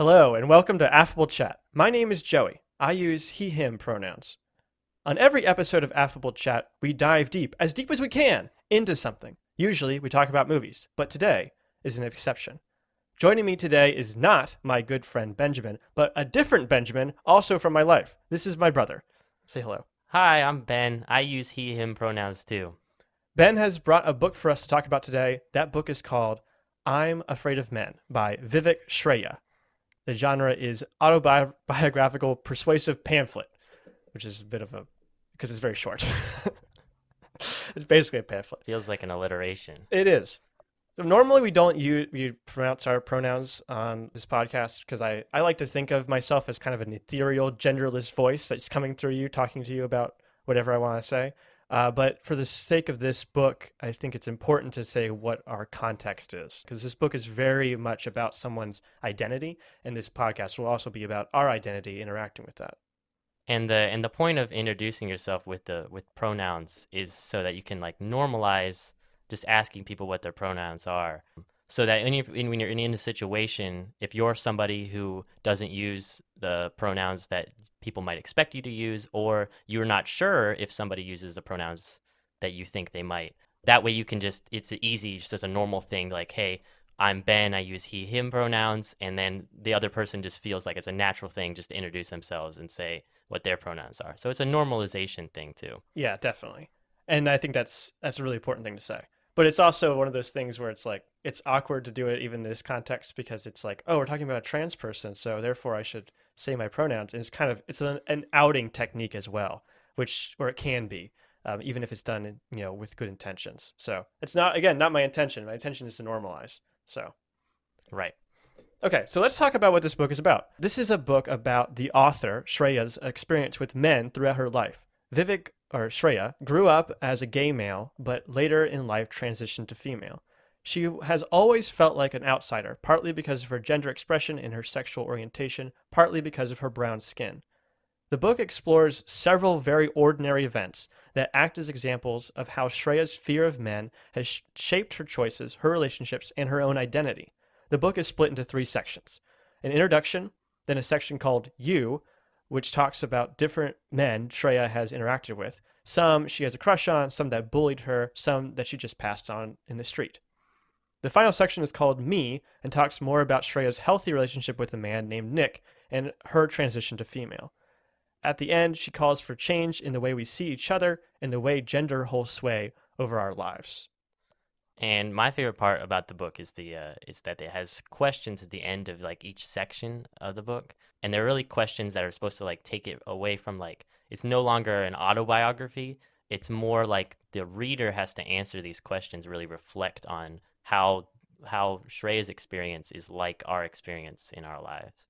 Hello, and welcome to Affable Chat. My name is Joey. I use he, him pronouns. On every episode of Affable Chat, we dive deep, as deep as we can, into something. Usually, we talk about movies, but today is an exception. Joining me today is not my good friend Benjamin, but a different Benjamin, also from my life. This is my brother. Say hello. Hi, I'm Ben. I use he, him pronouns too. Ben has brought a book for us to talk about today. That book is called I'm Afraid of Men by Vivek Shraya. The genre is autobiographical persuasive pamphlet, which is a bit of a because it's very short. it's basically a pamphlet. Feels like an alliteration. It is. So normally we don't use we pronounce our pronouns on this podcast because I, I like to think of myself as kind of an ethereal, genderless voice that's coming through you, talking to you about whatever I want to say. Uh, but for the sake of this book, I think it's important to say what our context is because this book is very much about someone's identity, and this podcast will also be about our identity interacting with that. And the and the point of introducing yourself with the with pronouns is so that you can like normalize just asking people what their pronouns are so that when you're, when you're in a situation, if you're somebody who doesn't use the pronouns that people might expect you to use, or you're not sure if somebody uses the pronouns that you think they might, that way you can just, it's easy, just as a normal thing, like, hey, I'm Ben, I use he, him pronouns, and then the other person just feels like it's a natural thing just to introduce themselves and say what their pronouns are. So it's a normalization thing too. Yeah, definitely. And I think that's that's a really important thing to say but it's also one of those things where it's like it's awkward to do it even in this context because it's like oh we're talking about a trans person so therefore i should say my pronouns and it's kind of it's an, an outing technique as well which or it can be um, even if it's done in, you know with good intentions so it's not again not my intention my intention is to normalize so right Okay, so let's talk about what this book is about. This is a book about the author, Shraya's experience with men throughout her life. Vivek or Shraya grew up as a gay male, but later in life transitioned to female. She has always felt like an outsider, partly because of her gender expression and her sexual orientation, partly because of her brown skin. The book explores several very ordinary events that act as examples of how Shraya's fear of men has sh- shaped her choices, her relationships, and her own identity. The book is split into three sections an introduction, then a section called You, which talks about different men Shraya has interacted with. Some she has a crush on, some that bullied her, some that she just passed on in the street. The final section is called Me and talks more about Shraya's healthy relationship with a man named Nick and her transition to female. At the end, she calls for change in the way we see each other and the way gender holds sway over our lives. And my favorite part about the book is the uh, is that it has questions at the end of like each section of the book, and they're really questions that are supposed to like take it away from like it's no longer an autobiography. It's more like the reader has to answer these questions, really reflect on how how Shraya's experience is like our experience in our lives.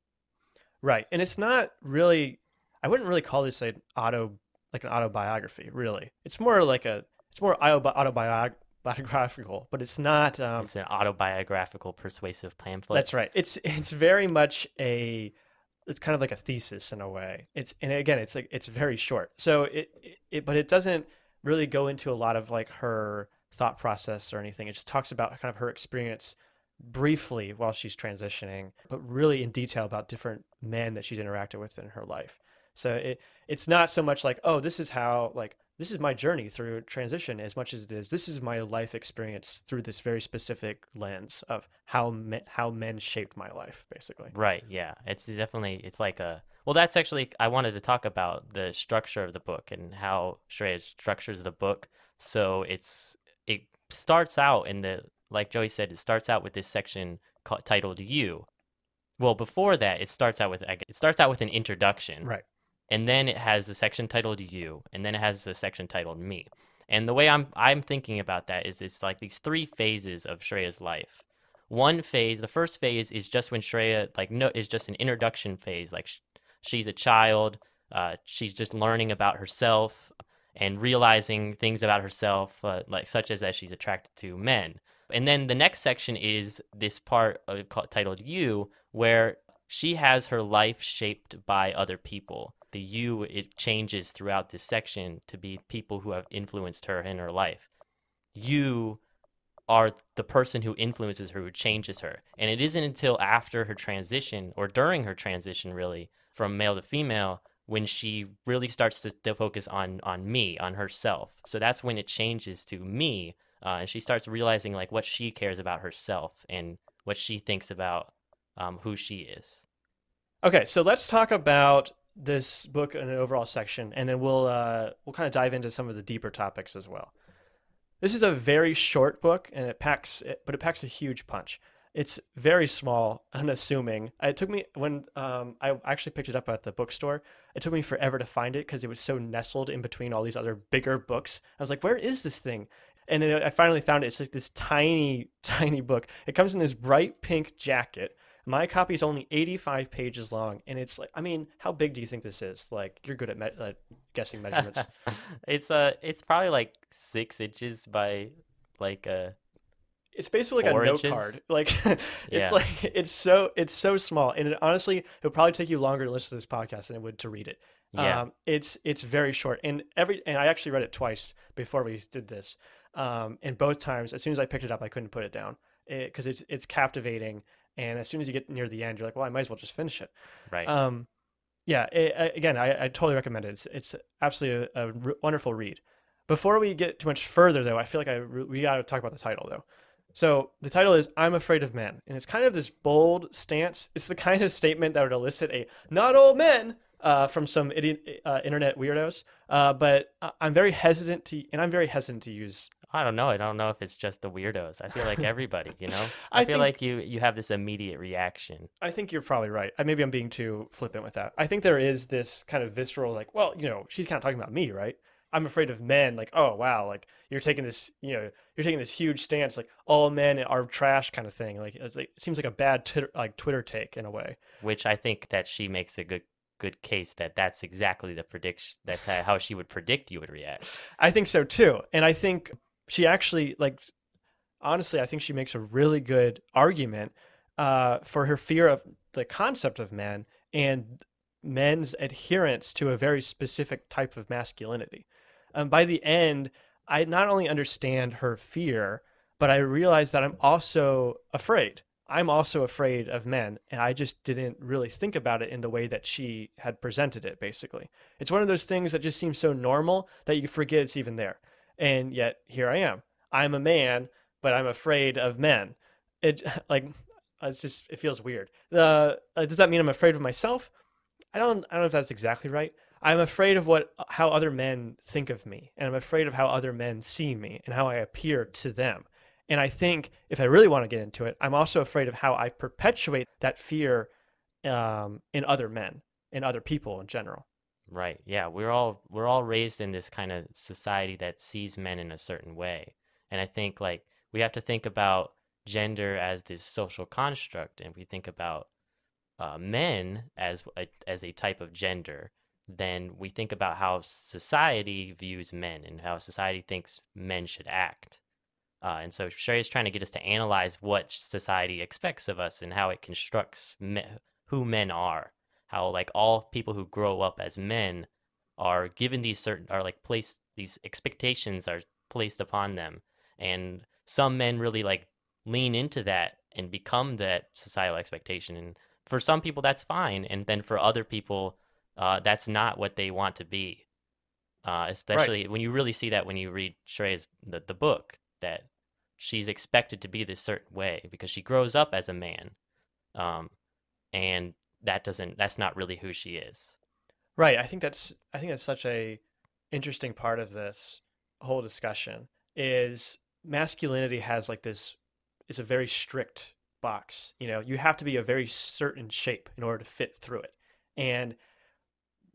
Right, and it's not really. I wouldn't really call this an auto like an autobiography. Really, it's more like a it's more autobiography biographical, but it's not. Um, it's an autobiographical persuasive pamphlet. That's right. It's it's very much a. It's kind of like a thesis in a way. It's and again, it's like it's very short. So it, it, it but it doesn't really go into a lot of like her thought process or anything. It just talks about kind of her experience briefly while she's transitioning, but really in detail about different men that she's interacted with in her life. So it it's not so much like, oh, this is how like this is my journey through transition as much as it is. This is my life experience through this very specific lens of how me, how men shaped my life basically. Right yeah. It's definitely it's like a well that's actually i wanted to talk about the structure of the book and how Shraya structures the book. So it's it starts out in the like joey said it starts out with this section called, titled you. Well before that it starts out with it starts out with an introduction. Right and then it has the section titled you, and then it has the section titled me. And the way I'm I'm thinking about that is it's like these three phases of Shraya's life. One phase, the first phase is just when Shraya like no is just an introduction phase, like sh- she's a child, uh, she's just learning about herself and realizing things about herself, uh, like such as that she's attracted to men. And then the next section is this part of, called, titled "You," where she has her life shaped by other people the you it changes throughout this section to be people who have influenced her in her life. You are the person who influences her, who changes her. And it isn't until after her transition or during her transition, really, from male to female, when she really starts to, to focus on on me, on herself. So that's when it changes to me, uh, and she starts realizing like what she cares about herself and what she thinks about um, who she is. Okay, so let's talk about this book in an overall section, and then we'll uh, we'll kind of dive into some of the deeper topics as well. This is a very short book, and it packs, but it packs a huge punch. It's very small, unassuming. It took me when um, I actually picked it up at the bookstore. It took me forever to find it because it was so nestled in between all these other bigger books. I was like, "Where is this thing?" And then I finally found it. It's like this tiny, tiny book. It comes in this bright pink jacket. My copy is only 85 pages long, and it's like, I mean, how big do you think this is? Like, you're good at me- uh, guessing measurements. it's uh, it's probably like six inches by like a it's basically like a note inches? card. Like Yeah. it's like it's so it's so small, and it, honestly, it'll probably take you longer to listen to this podcast than it would to read it. yeah. Um, it's it's very short, and every and I actually read it twice before we did this. Um, and both times, as soon as I picked it up, I couldn't put it down because it's it's captivating. And as soon as you get near the end, you're like, well, I might as well just finish it. right. Um, yeah, it, I- again, I, I totally recommend it. It's, it's absolutely a, a r- wonderful read. Before we get too much further, though, I feel like I re- we got to talk about the title, though. So the title is "I'm Afraid of Men," and it's kind of this bold stance. It's the kind of statement that would elicit a "not all men" uh, from some idiot, uh, internet weirdos. Uh, but I- I'm very hesitant to, and I'm very hesitant to use. I don't know. I don't know if it's just the weirdos. I feel like everybody, you know. I I, feel think- like you you have this immediate reaction. I think you're probably right. I, maybe I'm being too flippant with that. I think there is this kind of visceral, like, well, you know, she's kind of talking about me, right? I'm afraid of men. Like, oh wow, like you're taking this, you know, you're taking this huge stance, like all men are trash, kind of thing. Like, it's like it seems like a bad Twitter, like Twitter take in a way. which I think that she makes a good good case that that's exactly the prediction. That's how she would predict you would react. I think so too, and I think she actually, like, honestly, I think she makes a really good argument uh, for her fear of the concept of men and men's adherence to a very specific type of masculinity. Um, by the end, I not only understand her fear, but I realize that I'm also afraid. I'm also afraid of men, and I just didn't really think about it in the way that she had presented it, basically. It's one of those things that just seems so normal that you forget it's even there. And yet, here I am. I'm a man, but I'm afraid of men. It, like, it's just, it feels weird. Uh, uh, does that mean I'm afraid of myself? I don't, I don't know if that's exactly right. I'm afraid of what how other men think of me, and I'm afraid of how other men see me and how I appear to them. And I think if I really want to get into it, I'm also afraid of how I perpetuate that fear um, in other men, in other people in general. Right. Yeah. We're all we're all raised in this kind of society that sees men in a certain way. And I think like we have to think about gender as this social construct and if we think about uh, men as a, as a type of gender, then we think about how society views men and how society thinks men should act. Uh, and so Sherry is trying to get us to analyze what society expects of us and how it constructs me- who men are how like all people who grow up as men are given these certain are like placed these expectations are placed upon them. And some men really like lean into that and become that societal expectation. And for some people that's fine. And then for other people uh, that's not what they want to be. Uh, especially when you really see that when you read Shraya's the, the book that she's expected to be this certain way because she grows up as a man. Um, and that doesn't that's not really who she is Right. I think that's I think that's such a interesting part of this whole discussion is masculinity has like this is a very strict box. You know, you have to be a very certain shape in order to fit through it. And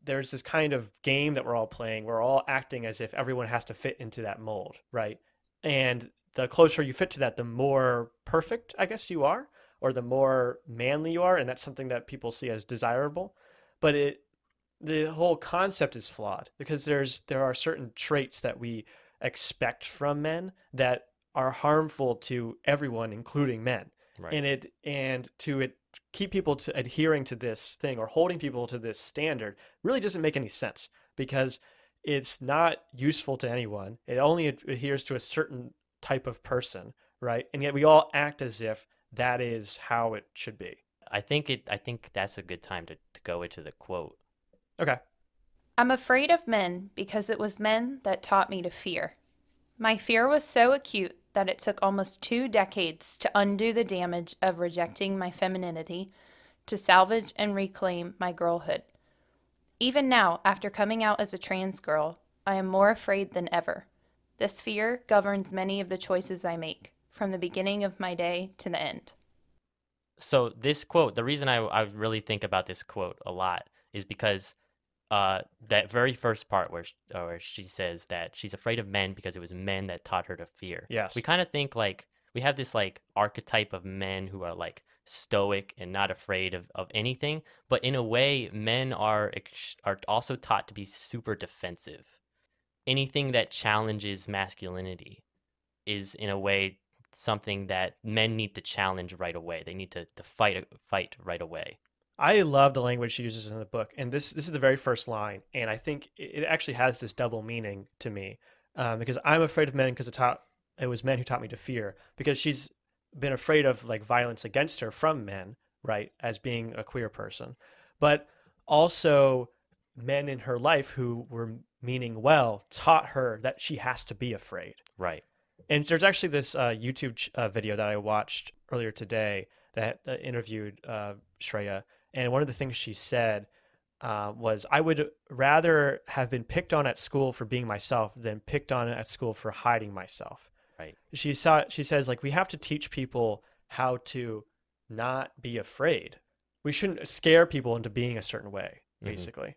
there's this kind of game that we're all playing. We're all acting as if everyone has to fit into that mold, right? And the closer you fit to that, the more perfect, I guess, you are, or the more manly you are, and that's something that people see as desirable. But it the whole concept is flawed because there's there are certain traits that we expect from men that are harmful to everyone including men right and it and to it keep people to adhering to this thing or holding people to this standard really doesn't make any sense because it's not useful to anyone it only adheres to a certain type of person right? And yet we all act as if that is how it should be. I think it. I think that's a good time to, to go into the quote. Okay. I'm afraid of men because it was men that taught me to fear. My fear was so acute that it took almost two decades to undo the damage of rejecting my femininity, to salvage and reclaim my girlhood. Even now, after coming out as a trans girl, I am more afraid than ever. This fear governs many of the choices I make, from the beginning of my day to the end. So this quote, the reason I I really think about this quote a lot is because uh, that very first part where sh- uh, where she says that she's afraid of men because it was men that taught her to fear. Yes. We kind of think like we have this like archetype of men who are like stoic and not afraid of, of anything, but in a way, men are ex- are also taught to be super defensive. Anything that challenges masculinity is in a way something that men need to challenge right away. They need to, to fight fight right away. I love the language she uses in the book, and this this is the very first line, and I think it actually has this double meaning to me, um, because I'm afraid of men because it taught it was men who taught me to fear, because she's been afraid of like violence against her from men, right, as being a queer person, but also men in her life who were meaning well taught her that she has to be afraid. Right. And there's actually this uh, YouTube ch- uh, video that I watched earlier today that uh, interviewed uh, Shraya, and one of the things she said uh, was, "I would rather have been picked on at school for being myself than picked on at school for hiding myself." Right. She saw. She says, like, we have to teach people how to not be afraid. We shouldn't scare people into being a certain way, Mhm. basically.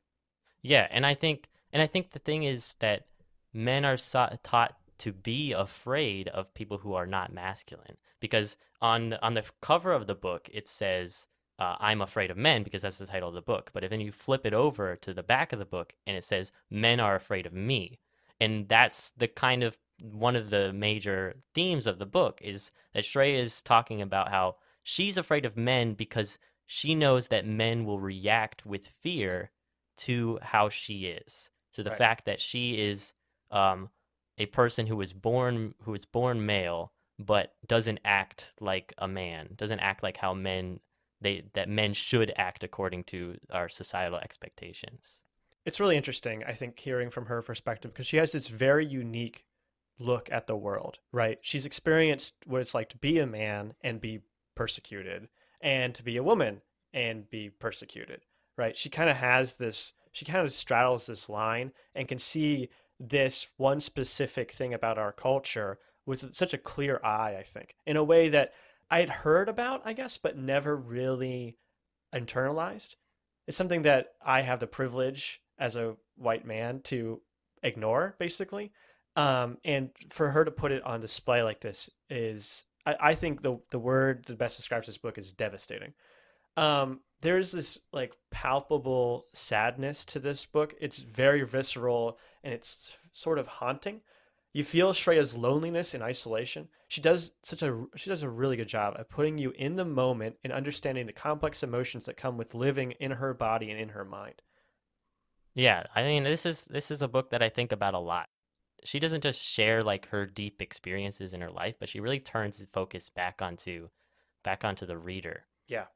Yeah, and I think and I think the thing is that men are so- taught to be afraid of people who are not masculine because on on the cover of the book it says uh, I'm afraid of men because that's the title of the book. But if then you flip it over to the back of the book and it says men are afraid of me, and that's the kind of one of the major themes of the book is that Shraya is talking about how she's afraid of men because she knows that men will react with fear to how she is, to the Right. fact that she is um, a person who was born who was born male but doesn't act like a man, doesn't act like how men they that men should act according to our societal expectations. it's really interesting, I think, hearing from her perspective because she has this very unique look at the world, right? She's experienced what it's like to be a man and be persecuted, and to be a woman and be persecuted, right? She kind of has this, she kind of straddles this line and can see this one specific thing about our culture with such a clear eye, I think, in a way that I had heard about, I guess, but never really internalized. It's something that I have the privilege as a white man to ignore, basically. Um, and for her to put it on display like this is, I, I think the the word that best describes this book is devastating. Um, there's this like palpable sadness to this book. It's very visceral and it's sort of haunting. You feel Shraya's loneliness and isolation. She does such a she does a really good job at putting you in the moment and understanding the complex emotions that come with living in her body and in her mind. Yeah, I mean this is this is a book that I think about a lot. She doesn't just share like her deep experiences in her life, but she really turns the focus back onto back onto the reader. Yeah.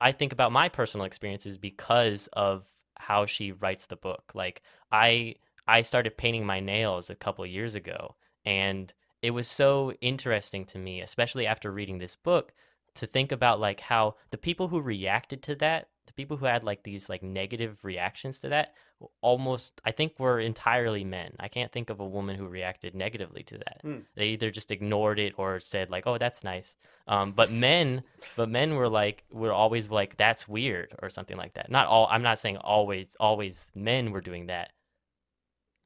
I think about my personal experiences because of how she writes the book. Like I I started painting my nails a couple years ago and it was so interesting to me, especially after reading this book, to think about like how the people who reacted to that, the people who had like these like negative reactions to that, almost I think were entirely men. I can't think of a woman who reacted negatively to that. Hmm. They either just ignored it or said like, "Oh, that's nice." Um, but men, but men were like were always like, "That's weird" or something like that. Not all. I'm not saying always. Always men were doing that.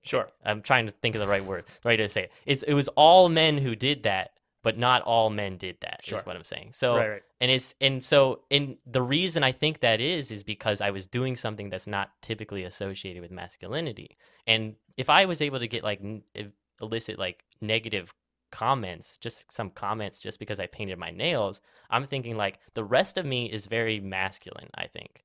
Sure. I'm trying to think of the right word, the right way to say it. It's it was all men who did that, but not all men did that. Is Sure. what I'm saying. So right, right. and it's and so and the reason I think that is is because I was doing something that's not typically associated with masculinity. And if I was able to get like n- elicit like negative comments, just some comments just because I painted my nails, I'm thinking like the rest of me is very masculine, I think.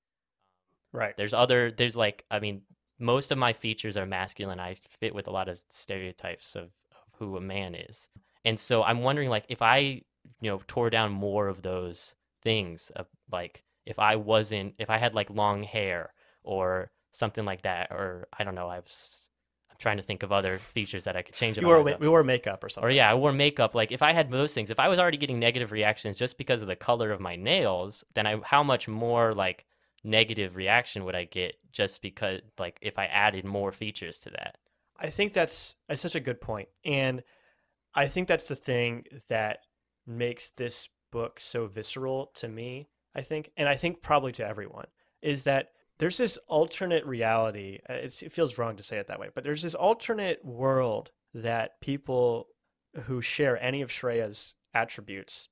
Right. There's other there's like I mean most of my features are masculine. I fit with a lot of stereotypes of, of who a man is. And so I'm wondering, like, if I, you know, tore down more of those things, of like if I wasn't, if I had like long hair or something like that, or I don't know, I was, I'm trying to think of other features that I could change. You wore we wore makeup or something. Or yeah, I wore makeup. Like if I had those things, if I was already getting negative reactions just because of the color of my nails, then I how much more like negative reaction would I get just because like if I added more features to that? I think that's that's such a good point, and I think that's the thing that makes this book so visceral to me. I think, and I think probably to everyone, is that there's this alternate reality. uh, It's, it feels wrong to say it that way, but there's this alternate world that people who share any of Shraya's attributes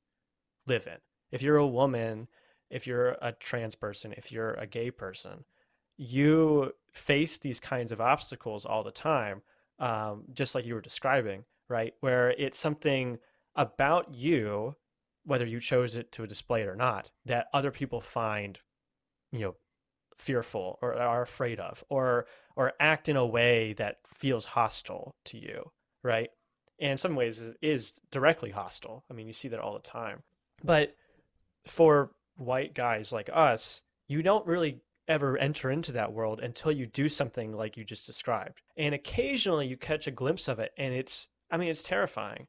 live in. If you're a woman, if you're a trans person, if you're a gay person, you face these kinds of obstacles all the time, um, just like you were describing, right? Where it's something about you, whether you chose it to display it or not, that other people find, you know, fearful or are afraid of, or or act in a way that feels hostile to you, right? And in some ways is, is directly hostile. I mean, you see that all the time. But for white guys like us, you don't really ever enter into that world until you do something like you just described. And occasionally you catch a glimpse of it and it's I mean it's terrifying.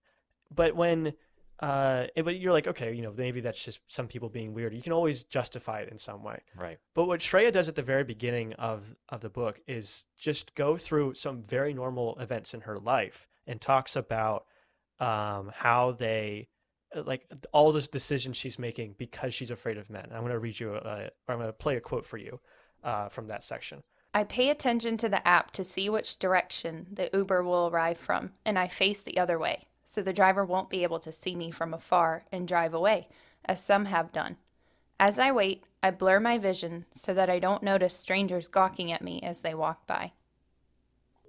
But when uh but you're like okay, you know, maybe that's just some people being weird. You can always justify it in some way. Right. But what Shraya does at the very beginning of of the book is just go through some very normal events in her life and talks about um, how they like all this decisions she's making because she's afraid of men. I'm going to read you, a, or I'm going to play a quote for you uh, from that section. I pay attention to the app to see which direction the Uber will arrive from, and I face the other way, so the driver won't be able to see me from afar and drive away, as some have done. As I wait, I blur my vision so that I don't notice strangers gawking at me as they walk by.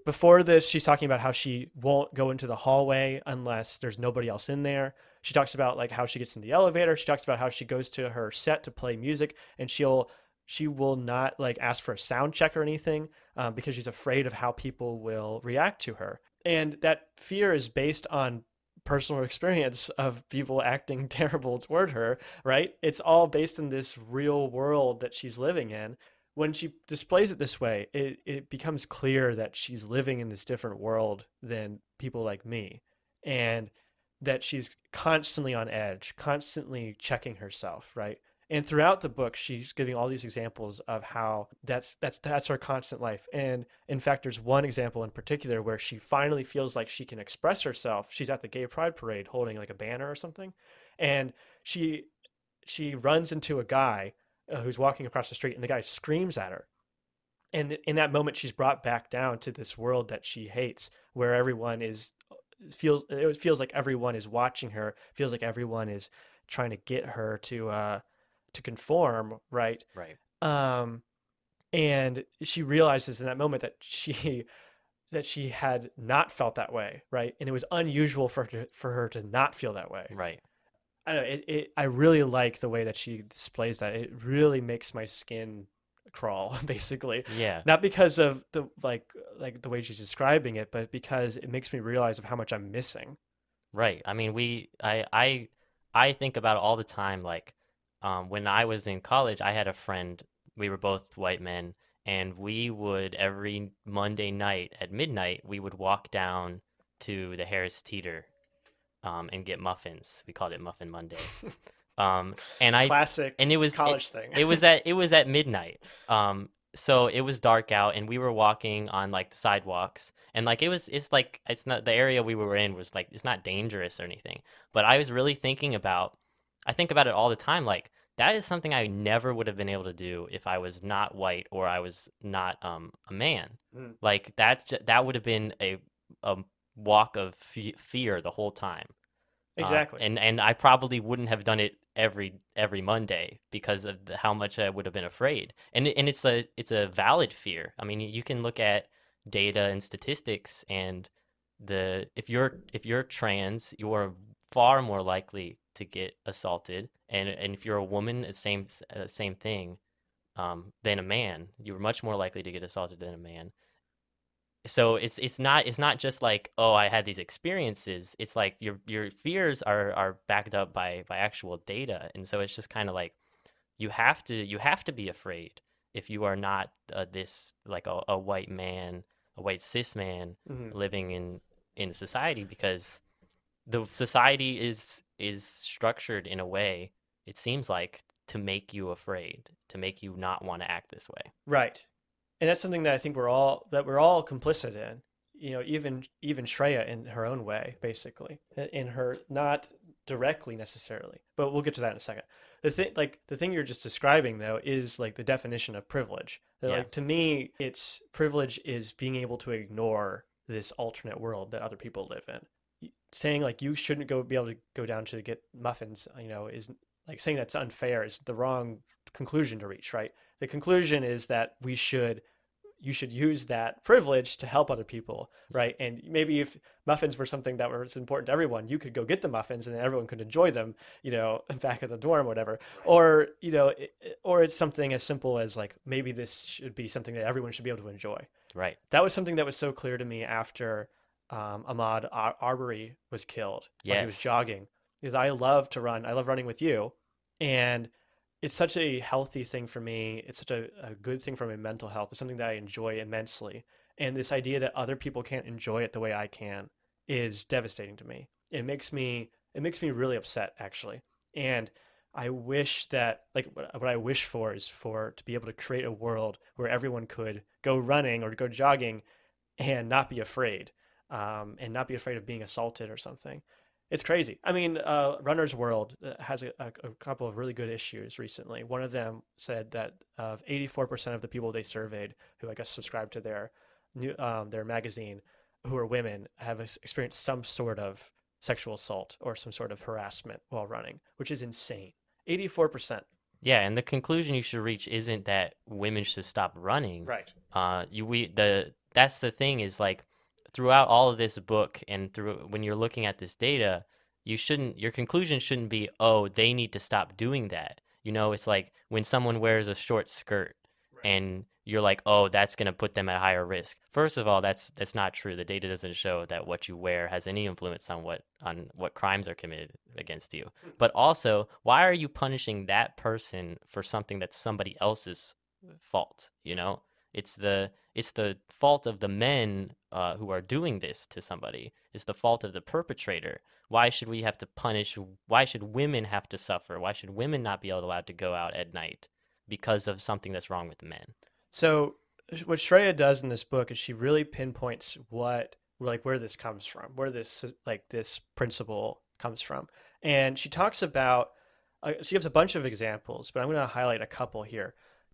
Before this, she's talking about how she won't go into the hallway unless there's nobody else in there. She talks about like how she gets in the elevator. She talks about how she goes to her set to play music and she'll she will not like ask for a sound check or anything um, because she's afraid of how people will react to her. And that fear is based on personal experience of people acting terrible toward her, right? It's all based in this real world that she's living in. When she displays it this way, it, it becomes clear that she's living in this different world than people like me. And that she's constantly on edge, constantly checking herself, right? And throughout the book, she's giving all these examples of how that's that's that's her constant life. And in fact, there's one example in particular where she finally feels like she can express herself. She's at the gay pride parade holding like a banner or something, and she she runs into a guy uh, who's walking across the street, and the guy screams at her. And in that moment, she's brought back down to this world that she hates, where everyone is feels it feels like everyone is watching her, feels like everyone is trying to get her to uh to conform, right? Right. Um and she realizes in that moment that she that she had not felt that way, right? And it was unusual for her to, for her to not feel that way. Right. I don't know, it, it I really like the way that she displays that. It really makes my skin crawl basically. Yeah. Not because of the like like the way she's describing it, but because it makes me realize of how much I'm missing. Right. I mean, we, I, I, I think about it all the time. Like, um, when I was in college, I had a friend. We were both white men, and we would every Monday night at midnight we would walk down to the Harris Teeter, um, and get muffins. We called it Muffin Monday. um, and I Classic and it was it- college thing. it was at it was at midnight. Um, so it was dark out, and we were walking on like the sidewalks, and like it was, it's like it's not the area we were in was like it's not dangerous or anything. But I was really thinking about, I think about it all the time. Like that is something I never would have been able to do if I was not white or I was not um a man. Mm. Like that's ju- that would have been a a walk of fe- fear the whole time. Uh, exactly. and and I probably wouldn't have done it every every Monday because of the, how much I would have been afraid. And and it's a it's a valid fear. I mean, you can look at data and statistics and the if you're if you're trans, you are far more likely to get assaulted. And and if you're a woman, it's same uh, same thing. Um, than a man, you're much more likely to get assaulted than a man. So it's it's not it's not just like oh I had these experiences. It's like your your fears are are backed up by by actual data, and so it's just kind of like you have to you have to be afraid if you are not uh, this like a, a white man, a white cis man Mhm. living in in society because the society is is structured in a way it seems like to make you afraid, to make you not want to act this way. Right. And that's something that I think we're all that we're all complicit in. You know, even even Shraya in her own way, basically, in her not directly necessarily, but we'll get to that in a second. The thing, like the thing you're just describing, though, is like the definition of privilege. That, Yeah. Like to me, it's privilege is being able to ignore this alternate world that other people live in. Saying like you shouldn't go be able to go down to get muffins, you know, is like saying that's unfair is the wrong conclusion to reach, right? The conclusion is that we should you should use that privilege to help other people, right? And maybe if muffins were something that was important to everyone, you could go get the muffins and then everyone could enjoy them, you know, back at the dorm, or whatever. Or you know, it, or it's something as simple as like maybe this should be something that everyone should be able to enjoy. Right. That was something that was so clear to me after um, Ahmaud Ar- Arbery was killed when he was jogging. Because I love to run. I love running with you, and it's such a healthy thing for me. It's such a, a good thing for my mental health. It's something that I enjoy immensely. And this idea that other people can't enjoy it the way I can is devastating to me. It makes me it makes me really upset actually. And I wish that like what I wish for is for to be able to create a world where everyone could go running or go jogging and not be afraid, um, and not be afraid of being assaulted or something. It's crazy. I mean, uh, Runner's World uh, has a, a, a couple of really good issues recently. One of them said that of 84% of the people they surveyed, who I guess subscribe to their new um, their magazine, who are women, have experienced some sort of sexual assault or some sort of harassment while running, which is insane. 84%. Yeah, and the conclusion you should reach isn't that women should stop running. Right. Uh, you we the that's the thing is like throughout all of this book and through when you're looking at this data, you shouldn't your conclusion shouldn't be oh they need to stop doing that. You know, it's like when someone wears a short skirt and you're like oh that's going to put them at higher risk. First of all, that's that's not true. The data doesn't show that what you wear has any influence on what on what crimes are committed against you. But also, why are you punishing that person for something that's somebody else's fault, you know? It's the it's the fault of the men uh, who are doing this to somebody. It's the fault of the perpetrator. Why should we have to punish? Why should women have to suffer? Why should women not be allowed to go out at night because of something that's wrong with men? So what Shraya does in this book is she really pinpoints what like where this comes from, where this like this principle comes from, and she talks about. Uh, she gives a bunch of examples, but I'm going to highlight a couple here.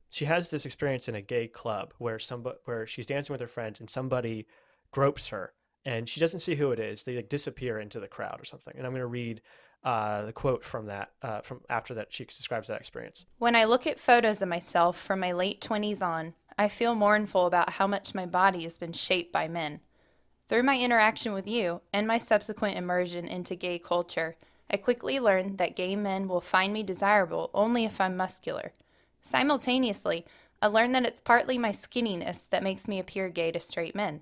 She has this experience in a gay club where somebody where she's dancing with her friends and somebody gropes her, and she doesn't see who it is. They like disappear into the crowd or something. And I'm going to read uh, the quote from that uh, from after that she describes that experience. When I look at photos of myself from my late 20s on, I feel mournful about how much my body has been shaped by men. Through my interaction with you and my subsequent immersion into gay culture, I quickly learned that gay men will find me desirable only if I'm muscular. Simultaneously, I learned that it's partly my skinniness that makes me appear gay to straight men.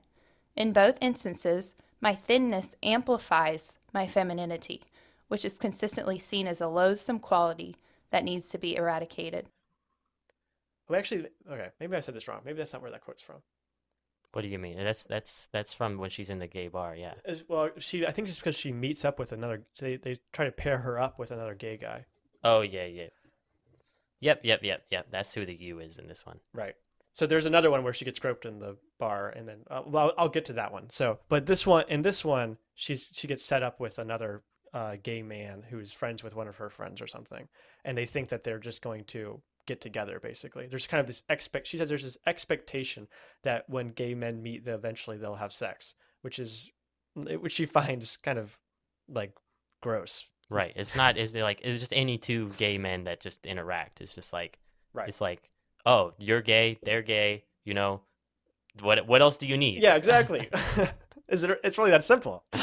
In both instances, my thinness amplifies my femininity, which is consistently seen as a loathsome quality that needs to be eradicated. Well, actually, okay, maybe I said this wrong. Maybe that's not where that quote's from. What do you mean? That's that's that's from when she's in the gay bar. Yeah. As, well, she I think it's because she meets up with another. They they try to pair her up with another gay guy. Oh yeah, yeah. Yep, yep, yep, yep. That's who the you is in this one. Right. So there's another one where she gets groped in the bar, and then uh, well, I'll, I'll get to that one. So, but this one, in this one, she's she gets set up with another uh, gay man who's friends with one of her friends or something, and they think that they're just going to get together. Basically, there's kind of this expect. She says there's this expectation that when gay men meet, they eventually they'll have sex, which is which she finds kind of like gross. Right. It's not. Is it like? It's just any two gay men that just interact. It's just like. Right. It's like, oh, you're gay. They're gay. You know, what? What else do you need? Yeah, exactly. Is it? It's really that simple.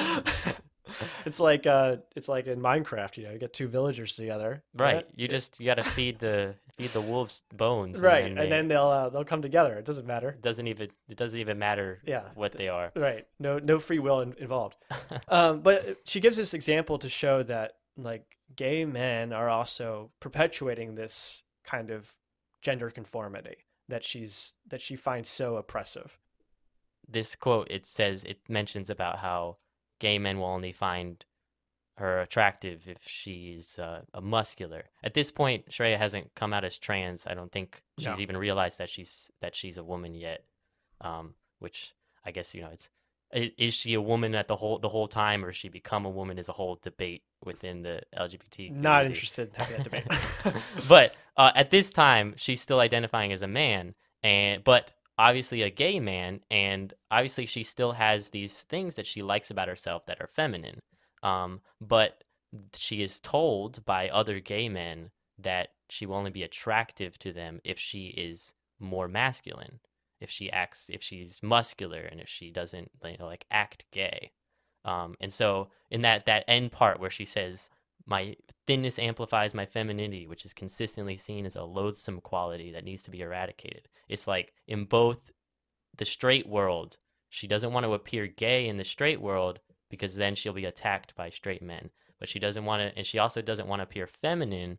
it's like uh, it's like in Minecraft. You know, you get two villagers together. Right. You just you got to feed the feed the wolves bones. right, and and then they'll uh, they'll come together. It doesn't matter. it doesn't even it doesn't even matter Yeah, what they are. Right. No no free will in, involved. um, but she gives this example to show that like gay men are also perpetuating this kind of gender conformity that she's that she finds so oppressive. this quote it says it mentions about how gay men will only find her attractive if she's uh, a muscular. At this point, Shraya hasn't come out as trans. I don't think she's No. even realized that she's that she's a woman yet. Um, which I guess you know it's is she a woman at the whole the whole time or has she become a woman is a whole debate within the LGBT. Not interested in that debate. but uh, at this time, she's still identifying as a man, and but obviously a gay man, and obviously she still has these things that she likes about herself that are feminine. Um, but she is told by other gay men that she will only be attractive to them if she is more masculine, if she acts, if she's muscular, and if she doesn't you know, like act gay. Um, and so in that that end part where she says, "My thinness amplifies my femininity," which is consistently seen as a loathsome quality that needs to be eradicated. It's like in both the straight world, she doesn't want to appear gay in the straight world because then she'll be attacked by straight men. But she doesn't want to, and she also doesn't want to appear feminine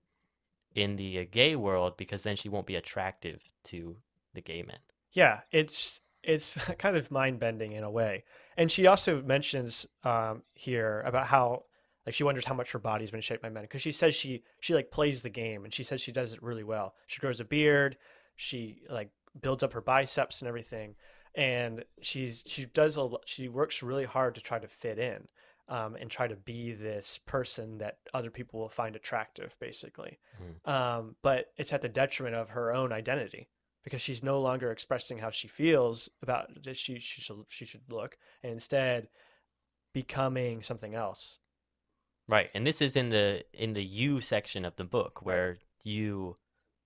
in the uh, gay world because then she won't be attractive to the gay men. yeah, it's it's kind of mind bending in a way. And she also mentions um, here about how like she wonders how much her body's been shaped by men because she says she she like plays the game and she says she does it really well. She grows a beard, she like builds up her biceps and everything, and she's she does a she works really hard to try to fit in. Um, and try to be this person that other people will find attractive, basically. Um, but it's at the detriment of her own identity because she's no longer expressing how she feels about that she she should she should look, and instead becoming something else. Right, and this is in the in the you section of the book where you,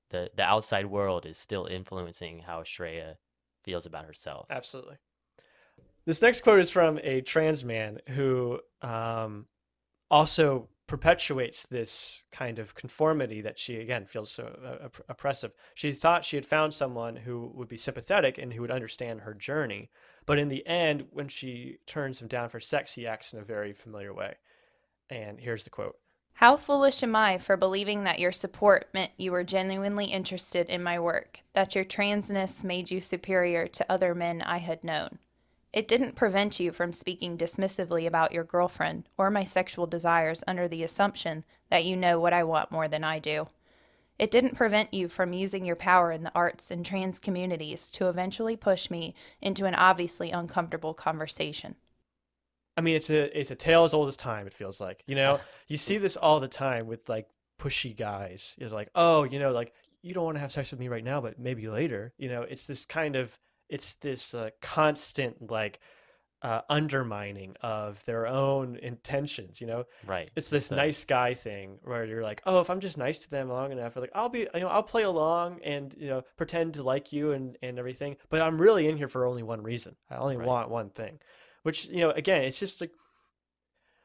the the outside world, is still influencing how Shraya feels about herself. Absolutely. This next quote is from a trans man who um, also perpetuates this kind of conformity that she again feels so uh, opp- oppressive. She thought she had found someone who would be sympathetic and who would understand her journey, but in the end, when she turns him down for sex, he acts in a very familiar way. And here's the quote. How foolish am I for believing that your support meant you were genuinely interested in my work, that your transness made you superior to other men I had known. It didn't prevent you from speaking dismissively about your girlfriend or my sexual desires under the assumption that you know what I want more than I do. It didn't prevent you from using your power in the arts and trans communities to eventually push me into an obviously uncomfortable conversation. I mean, it's a it's a tale as old as time. It feels like you know you see this all the time with like pushy guys. It's like, oh, you know, like you don't want to have sex with me right now, but maybe later. You know, it's this kind of it's this uh, constant like uh, undermining of their own intentions. You know, Right, it's this a- nice guy thing where you're like, oh, if I'm just nice to them long enough, like I'll be, you know, I'll play along and you know pretend to like you and and everything, but I'm really in here for only one reason. I only Right. want one thing, which you know, again, it's just like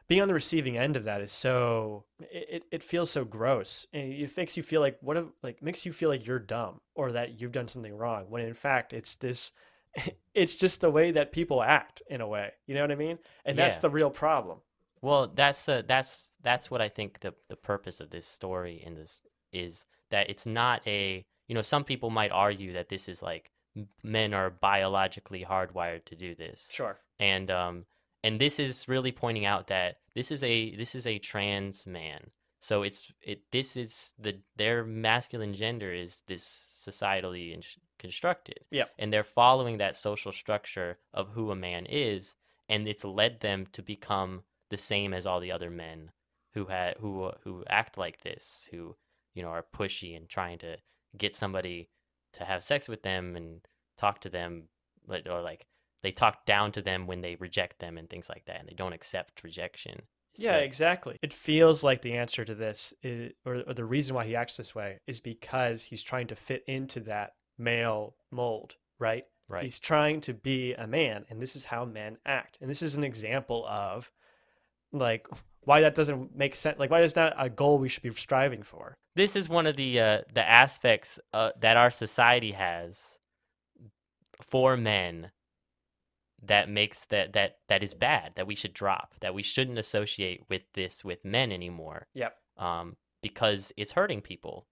being on the receiving end of that is so it, it, feels so gross. And it makes you feel like what if like makes you feel like you're dumb or that you've done something wrong when in fact it's this it's just the way that people act in a way you know what i mean? And that's Yeah. the real problem. Well, that's uh, that's that's what I think the the purpose of this story in this is that it's not a you know some people might argue that this is like men are biologically hardwired to do this. Sure. And um and this is really pointing out that this is a this is a trans man. So it's it this is the their masculine gender is this societally in- constructed. Yep. and they're following that social structure of who a man is and it's led them to become the same as all the other men who had who who act like this who you know are pushy and trying to get somebody to have sex with them and talk to them but or like they talk down to them when they reject them and things like that and they don't accept rejection It's Yeah, like- exactly. It feels like the answer to this, is, or, or the reason why he acts this way, is because he's trying to fit into that male mold, right? right He's trying to be a man, and this is how men act. And this is an example of like why that doesn't make sense. Like why is that a goal we should be striving for? This is one of the uh, the aspects uh, that our society has for men that makes that that that is bad that we should drop that we shouldn't associate with this with men anymore Yep. um because it's hurting people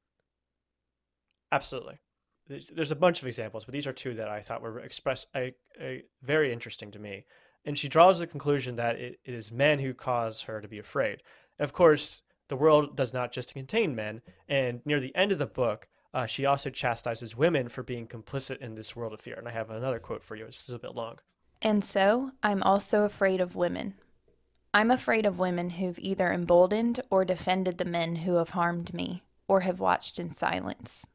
Absolutely. There's, there's a bunch of examples, but these are two that I thought were express a, a very interesting to me. And she draws the conclusion that it, it is men who cause her to be afraid. Of course, the world does not just contain men. And near the end of the book, uh, she also chastises women for being complicit in this world of fear. And I have another quote for you. It's a bit long. And so I'm also afraid of women. I'm afraid of women who've either emboldened or defended the men who have harmed me or have watched in silence.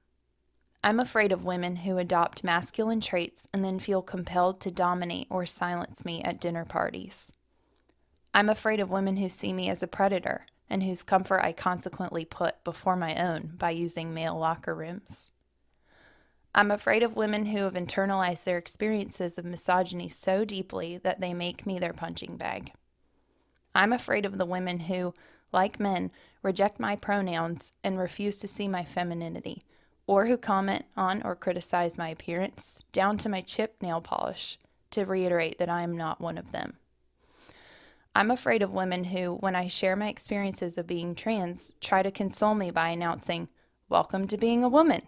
I'm afraid of women who adopt masculine traits and then feel compelled to dominate or silence me at dinner parties. I'm afraid of women who see me as a predator and whose comfort I consequently put before my own by using male locker rooms. I'm afraid of women who have internalized their experiences of misogyny so deeply that they make me their punching bag. I'm afraid of the women who, like men, reject my pronouns and refuse to see my femininity, or who comment on or criticize my appearance, down to my chipped nail polish, to reiterate that I am not one of them. I'm afraid of women who, when I share my experiences of being trans, try to console me by announcing, Welcome to being a woman,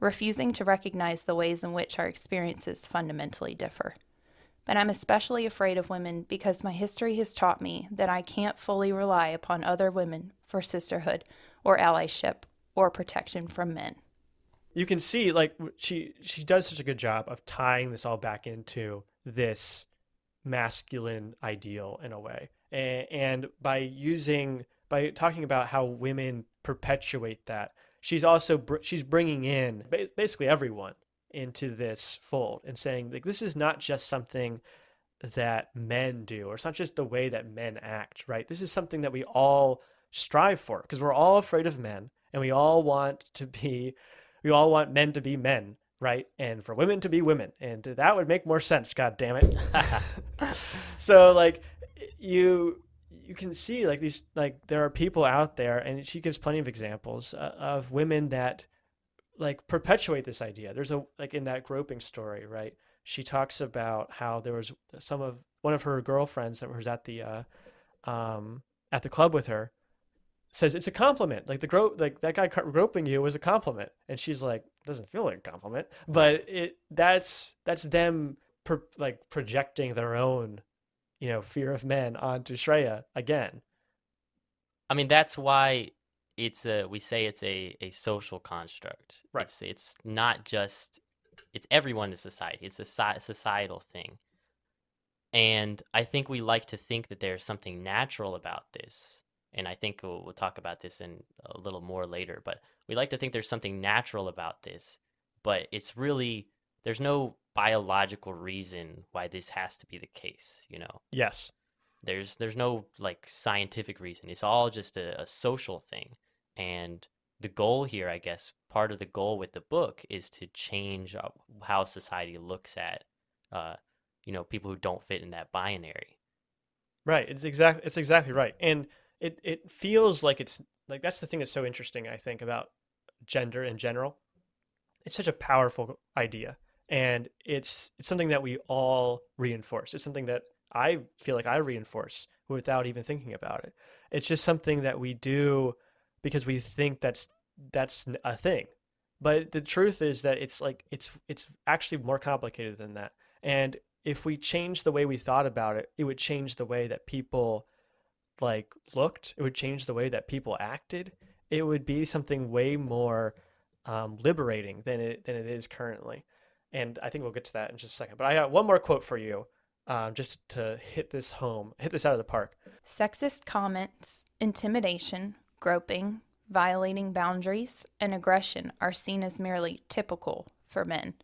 refusing to recognize the ways in which our experiences fundamentally differ. But I'm especially afraid of women because my history has taught me that I can't fully rely upon other women for sisterhood or allyship or protection from men. You can see, like, she, she does such a good job of tying this all back into this masculine ideal in a way. And, and by using, by talking about how women perpetuate that, she's also, she's bringing in ba- basically everyone into this fold and saying like this is not just something that men do or it's not just the way that men act right this is something that we all strive for because we're all afraid of men and we all want to be we all want men to be men right and for women to be women and that would make more sense god damn it so like you you can see like these like there are people out there and she gives plenty of examples uh, of women that like perpetuate this idea. There's a like in that groping story, right? She talks about how there was some of one of her girlfriends that was at the uh, um, at the club with her says it's a compliment. Like the grope, like that guy groping you was a compliment, and she's like, doesn't feel like a compliment, mm-hmm. but it that's that's them per, like projecting their own, you know, fear of men onto Shraya again. I mean, that's why it's a we say it's a, a social construct. Right. It's it's not just it's everyone in society. It's a societal thing. And I think we like to think that there's something natural about this. And I think we'll, we'll talk about this in a little more later, but we like to think there's something natural about this, but it's really there's no biological reason why this has to be the case, you know. Yes. There's there's no like scientific reason. It's all just a, a social thing. And the goal here, I guess, part of the goal with the book is to change how society looks at, uh, you know, people who don't fit in that binary. Right. It's exactly it's exactly right, and it it feels like it's like that's the thing that's so interesting. I think about gender in general. It's such a powerful idea, and it's it's something that we all reinforce. It's something that I feel like I reinforce without even thinking about it. It's just something that we do because we think that's that's a thing. But the truth is that it's like it's it's actually more complicated than that. And if we change the way we thought about it, it would change the way that people like looked. It would change the way that people acted. It would be something way more um, liberating than it than it is currently. And I think we'll get to that in just a second. But I got one more quote for you, um, just to hit this home, hit this out of the park. Sexist comments, intimidation, groping, violating boundaries, and aggression are seen as merely typical for men.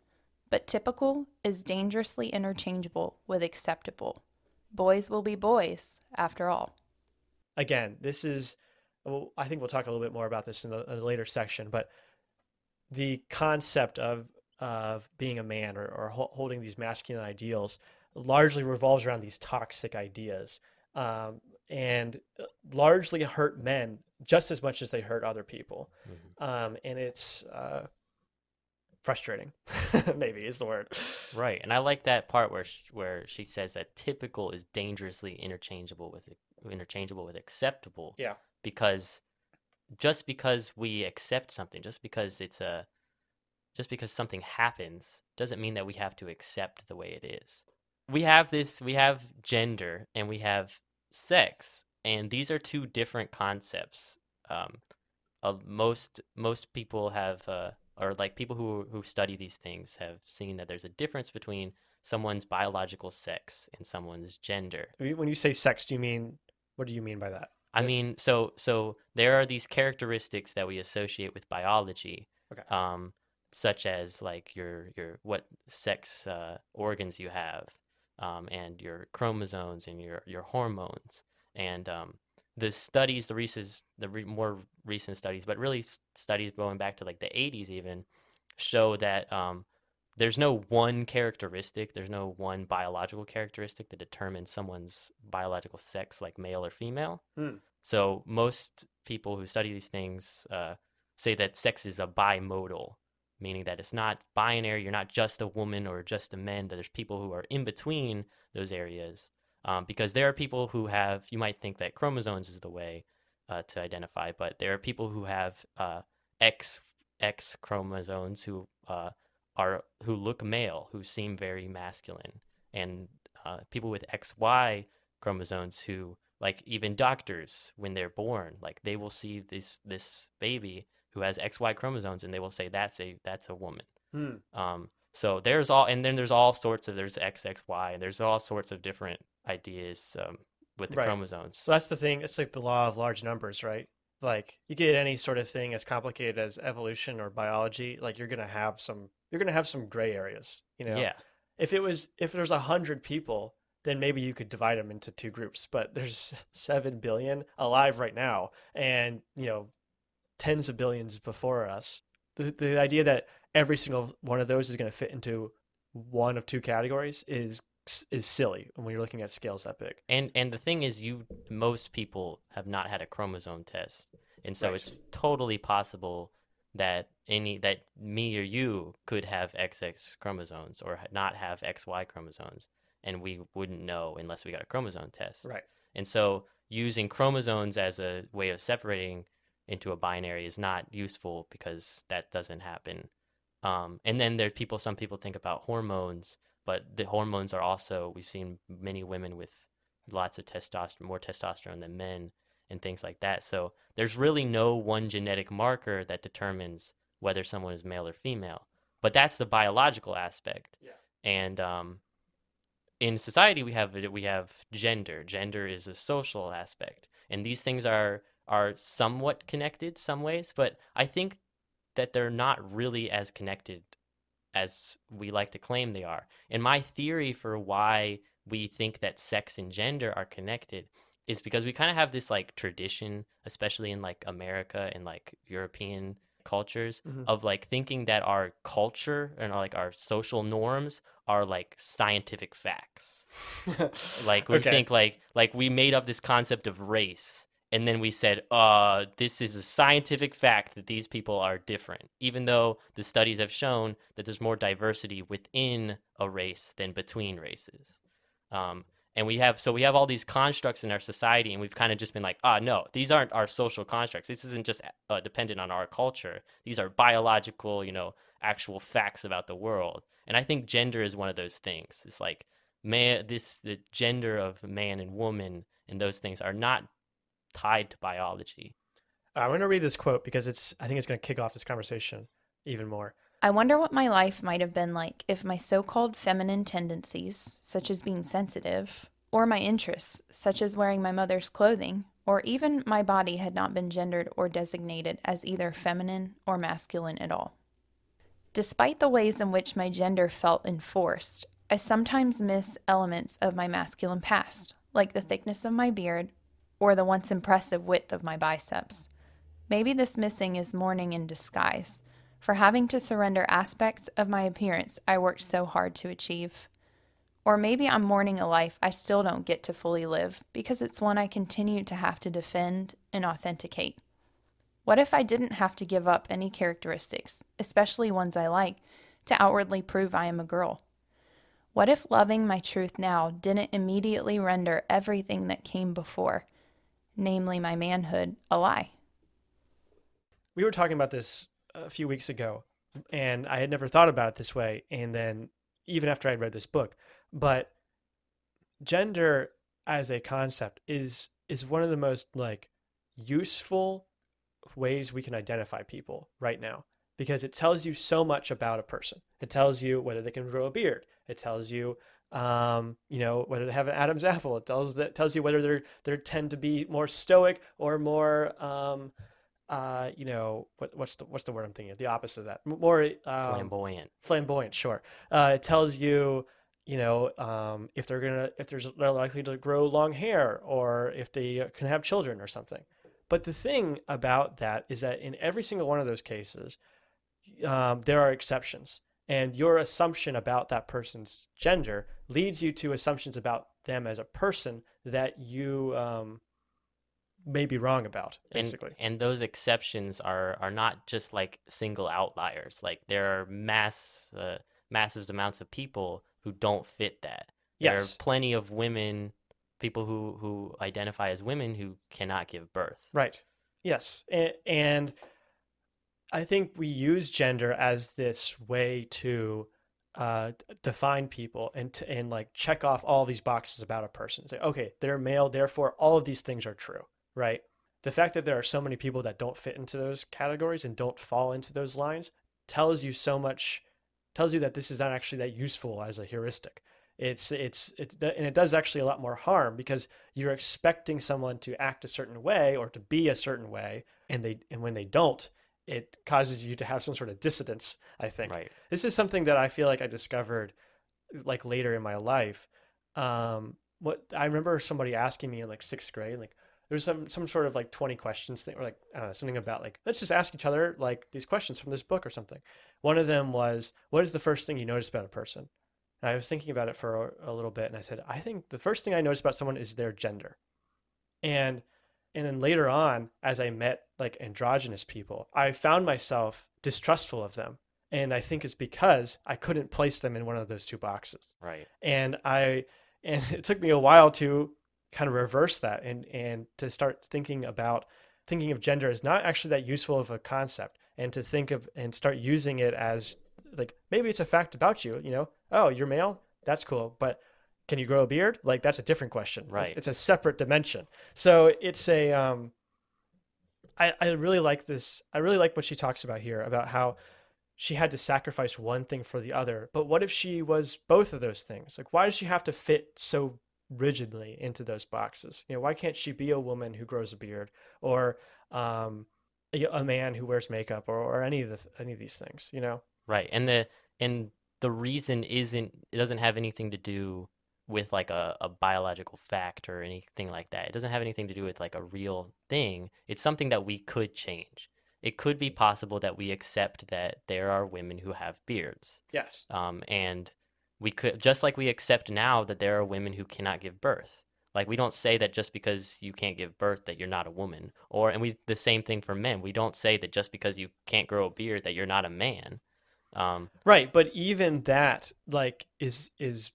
But typical is dangerously interchangeable with acceptable. Boys will be boys, after all. Again, this is, well, I think we'll talk a little bit more about this in a, a later section, but the concept of of being a man or, or holding these masculine ideals largely revolves around these toxic ideas um, and uh, largely hurt men just as much as they hurt other people. Mhm. Um, and it's uh, frustrating, maybe is the word. Right, and I like that part where sh- where she says that typical is dangerously interchangeable with interchangeable with acceptable. Yeah. Because just because we accept something, just because it's a just because something happens doesn't mean that we have to accept the way it is. We have this we have gender and we have sex, and these are two different concepts. Um uh, most most people have uh, or like people who who study these things have seen that there's a difference between someone's biological sex and someone's gender. When you say sex, do you mean what do you mean by that? I Yeah. mean, so so there are these characteristics that we associate with biology, Okay. um, such as like your your what sex uh, organs you have, um, and your chromosomes and your your hormones, and um, the studies, the recent the re- more recent studies, but really studies going back to like the 80s even, show that um, there's no one characteristic, there's no one biological characteristic that determines someone's biological sex, like male or female. Hmm. So most people who study these things uh, say that sex is a bimodal, meaning that it's not binary. You're not just a woman or just a man. That there's people who are in between those areas. Um, because there are people who have, you might think that chromosomes is the way uh, to identify, but there are people who have uh, X X chromosomes who uh, are who look male, who seem very masculine, and uh, people with XY chromosomes who, like even doctors, when they're born, like they will see this this baby who has XY chromosomes, and they will say that's a that's a woman. Hmm. Um, so there's all, and then there's all sorts of there's XXY, and there's all sorts of different ideas um, with the Right. chromosomes. So that's the thing. It's like the law of large numbers, right? Like you get any sort of thing as complicated as evolution or biology, like you're gonna have some you're gonna have some gray areas. You know, Yeah, if it was if there's a hundred people, then maybe you could divide them into two groups. But there's seven billion alive right now, and you know, tens of billions before us. The the idea that every single one of those is going to fit into one of two categories is is silly when you're looking at scales that big. and and the thing is, you most people have not had a chromosome test, and so Right. it's totally possible that any that me or you could have XX chromosomes or not have XY chromosomes, and we wouldn't know unless we got a chromosome test. Right. And so using chromosomes as a way of separating into a binary is not useful because that doesn't happen. Um, and then there are people, some people think about hormones, but the hormones are also, we've seen many women with lots of testosterone, more testosterone than men, and things like that. So there's really no one genetic marker that determines whether someone is male or female. But that's the biological aspect. Yeah. And um, in society we have we have gender gender is a social aspect and these things are are somewhat connected some ways but i think that they're not really as connected as we like to claim they are and my theory for why we think that sex and gender are connected is because we kind of have this like tradition especially in like america and like european cultures Mhm. of like thinking that our culture and like our social norms are like scientific facts like we Okay. think like like we made up this concept of race and then we said uh this is a scientific fact that these people are different even though the studies have shown that there's more diversity within a race than between races. Um and we have so we have all these constructs in our society and we've kind of just been like ah no these aren't our social constructs. This isn't just uh, dependent on our culture. These are biological you know actual facts about the world. And i think gender is one of those things. It's like man this the gender of man and woman and those things are not tied to biology uh, I'm going to read this quote because it's I think it's going to kick off this conversation even more. I wonder what my life might have been like if my so called feminine tendencies, such as being sensitive, or my interests, such as wearing my mother's clothing, or even my body had not been gendered or designated as either feminine or masculine at all. Despite the ways in which my gender felt enforced, I sometimes miss elements of my masculine past, like the thickness of my beard or the once impressive width of my biceps. Maybe this missing is mourning in disguise for having to surrender aspects of my appearance I worked so hard to achieve. Or maybe I'm mourning a life I still don't get to fully live because it's one I continue to have to defend and authenticate. What if I didn't have to give up any characteristics, especially ones I like, to outwardly prove I am a girl? What if loving my truth now didn't immediately render everything that came before, namely my manhood, a lie? We were talking about this a few weeks ago, and I had never thought about it this way. And then, even after I read this book, but gender as a concept is is one of the most like useful ways we can identify people right now because it tells you so much about a person. It tells you whether they can grow a beard. It tells you, um, you know, whether they have an Adam's apple. It tells that tells you whether they're they tend to be more stoic or more, um, uh, you know, what, what's the what's the word I'm thinking of? The opposite of that, more um, Flamboyant. Flamboyant, sure. Uh, it tells you, you know, um, if they're gonna if there's they're likely to grow long hair or if they can have children or something. But the thing about that is that in every single one of those cases, um, there are exceptions. And your assumption about that person's gender leads you to assumptions about them as a person that you um, may be wrong about, basically. And, and those exceptions are are not just like single outliers. Like there are mass uh, massive amounts of people who don't fit that. yes. There are plenty of women, people who who identify as women who cannot give birth. Right. Yes. And, and I think we use gender as this way to uh, define people and to, and like check off all these boxes about a person. Say, okay, they're male, therefore all of these things are true, right? The fact that there are so many people that don't fit into those categories and don't fall into those lines tells you so much. Tells you that this is not actually that useful as a heuristic. It's it's it's and it does actually a lot more harm because you're expecting someone to act a certain way or to be a certain way, and they and when they don't, it causes you to have some sort of dissidence i think. Right. this is something that i feel like i discovered like later in my life. Um what i remember somebody asking me in like sixth grade like there was some some sort of like 20 questions thing or like know, something about like let's just ask each other like these questions from this book or something. One of them was what is the first thing you notice about a person? And i was thinking about it for a, a little bit and i said i think the first thing i notice about someone is their gender. And and then later on as i met like androgynous people i found myself distrustful of them. And i think it's because i couldn't place them in one of those two boxes. Right. and i and it took me a while to kind of reverse that and and to start thinking about thinking of gender as not actually that useful of a concept and to think of and start using it as like maybe it's a fact about you you know? Oh you're male? That's cool. But can you grow a beard? Like that's a different question. It's- Right. it's a separate dimension. So it's a um I, I really like this i really like what she talks about here about how she had to sacrifice one thing for the other. But what if she was both of those things? Like why does she have to fit so rigidly into those boxes? You know why can't she be a woman who grows a beard or um a, a man who wears makeup or, or any of the any of these things you know? Right. And the and the reason isn't it doesn't have anything to do with like a, a biological fact or anything like that. It doesn't have anything to do with like a real thing. It's something that we could change. It could be possible that we accept that there are women who have beards. yes Um, and we could just like we accept now that there are women who cannot give birth. Like we don't say that just because you can't give birth that you're not a woman. Or and we the same thing for men. We don't say that just because you can't grow a beard that you're not a man. Um, Right, but even that like is is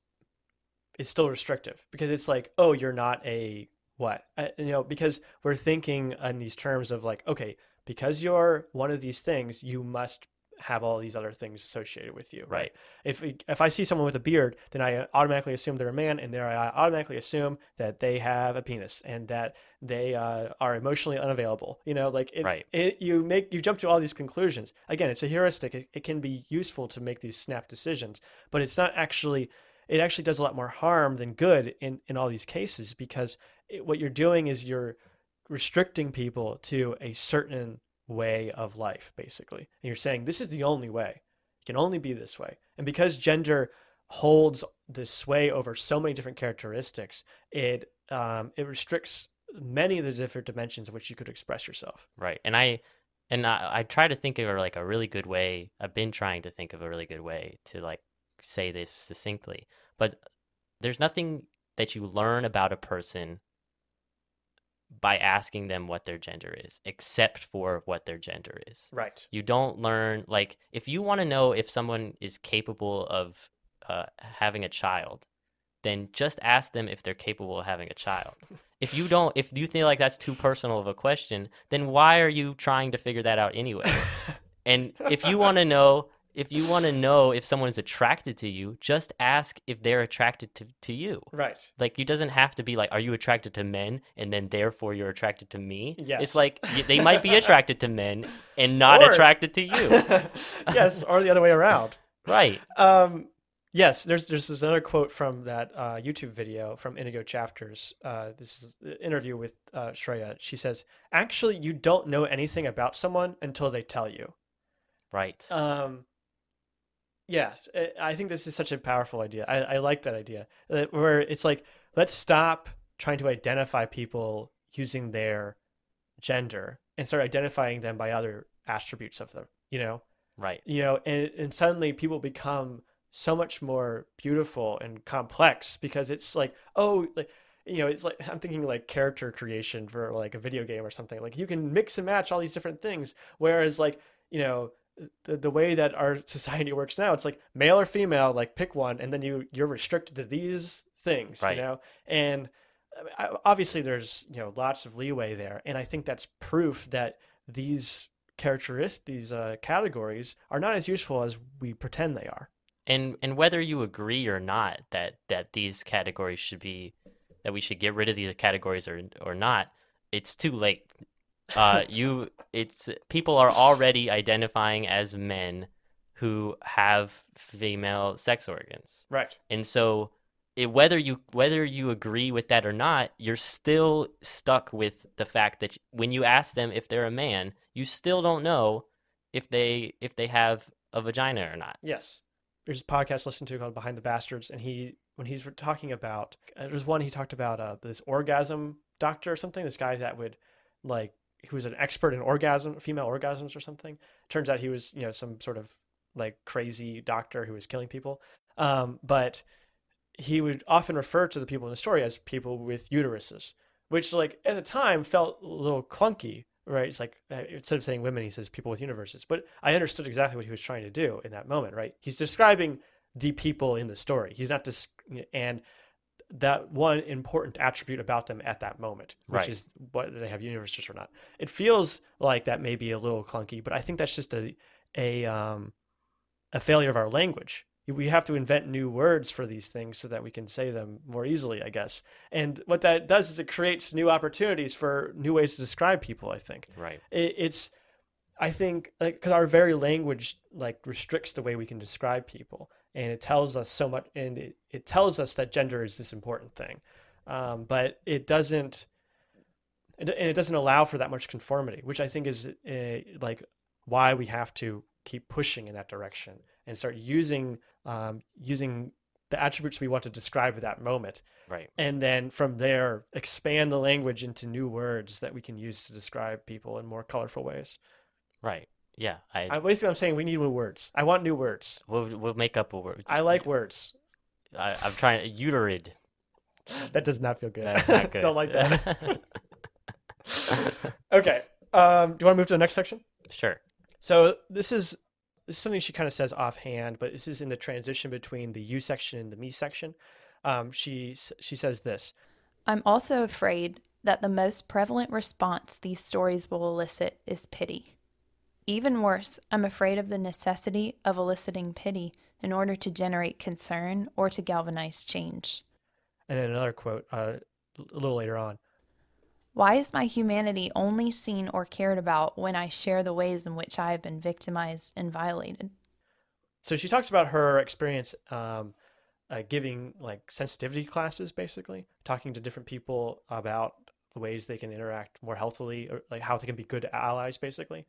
is still restrictive because it's like, oh, you're not a what? Uh, you know, because we're thinking in these terms of like, okay, because you're one of these things, you must have all these other things associated with you, right? Right. If if I see someone with a beard, then I automatically assume they're a man, and there I automatically assume that they have a penis and that they uh, are emotionally unavailable. You know, like it's Right. it, you make you jump to all these conclusions. Again, it's a heuristic. It, it can be useful to make these snap decisions, but it's not actually. It actually does a lot more harm than good in in all these cases because it, what you're doing is you're restricting people to a certain way of life, basically. And you're saying this is the only way. It can only be this way. And because gender holds the sway over so many different characteristics, it um, it restricts many of the different dimensions in which you could express yourself. right. And I and I, I try to think of like a really good way. I've been trying to think of a really good way to like say this succinctly. But there's nothing that you learn about a person by asking them what their gender is, except for what their gender is. Right. You don't learn like if you want to know if someone is capable of uh, having a child, then just ask them if they're capable of having a child. If you don't, if you feel like that's too personal of a question, then why are you trying to figure that out anyway? and if you want to know, if you want to know if someone is attracted to you, just ask if they're attracted to, to you. Right. Like, you doesn't have to be like, are you attracted to men? And then therefore you're attracted to me. Yes. It's like they might be attracted to men and not Or- attracted to you. yes, or the other way around. right. Um, yes, there's there's this another quote from that uh, YouTube video from Indigo Chapters. Uh, this is an interview with uh, Shraya. She says, "Actually, you don't know anything about someone until they tell you." Right. Um, yes, I- I think this is such a powerful idea. I, I like that idea, where it's like, let's stop trying to identify people using their gender and start identifying them by other attributes of them. You know, right. you know, and and suddenly people become so much more beautiful and complex because it's like, oh, like you know, it's like I'm thinking like character creation for like a video game or something. Like you can mix and match all these different things, whereas like you know. The, the way that our society works now, it's like male or female, like pick one, and then you you're restricted to these things, Right. you know. And I obviously, there's you know lots of leeway there, and I think that's proof that these characteristics, these uh, categories, are not as useful as we pretend they are. and and whether you agree or not that that these categories should be that we should get rid of these categories or or not it's too late uh you it's people are already identifying as men who have female sex organs Right. and so it, whether you whether you agree with that or not you're still stuck with the fact that when you ask them if they're a man you still don't know if they if they have a vagina or not Yes. There's a podcast I listened to called Behind the Bastards, and he when he's talking about uh, there's one he talked about uh, this orgasm doctor or something. This guy that would like he was an expert in orgasm, female orgasms or something. Turns out he was you know some sort of like crazy doctor who was killing people. Um, but he would often refer to the people in the story as people with uteruses, which like at the time felt a little clunky, right? It's like uh, instead of saying women, he says people with uteruses. But I understood exactly what he was trying to do in that moment, right? He's describing the people in the story. He's not dis- and that one important attribute about them at that moment, which Right. is whether they have uteruses or not. It feels like that may be a little clunky, but I think that's just a a um, a failure of our language. We have to invent new words for these things so that we can say them more easily, I guess. And what that does is it creates new opportunities for new ways to describe people. I think right it, it's i think like because our very language like restricts the way we can describe people and it tells us so much and it, it tells us that gender is this important thing um, but it doesn't and it doesn't allow for that much conformity which i think is uh, like why we have to keep pushing in that direction and start using um, using the attributes we want to describe at that moment right and then from there expand the language into new words that we can use to describe people in more colorful ways. Right. Yeah. I, I basically I'm saying we need new words. I want new words. we'll we'll make up a word. I like words. I, I'm trying a uterid. That does not feel good. That's not good. Don't like that. okay. Um, do you want to move to the next section? sure. So this is this is something she kind of says offhand, but this is in the transition between the you section and the me section. Um, she she says this. I'm also afraid that the most prevalent response these stories will elicit is pity. Even worse, I'm afraid of the necessity of eliciting pity in order to generate concern or to galvanize change. And then another quote uh, a little later on. Why is my humanity only seen or cared about when I share the ways in which I have been victimized and violated? So she talks about her experience um, uh, giving like sensitivity classes, basically talking to different people about the ways they can interact more healthily, or like how they can be good allies, basically.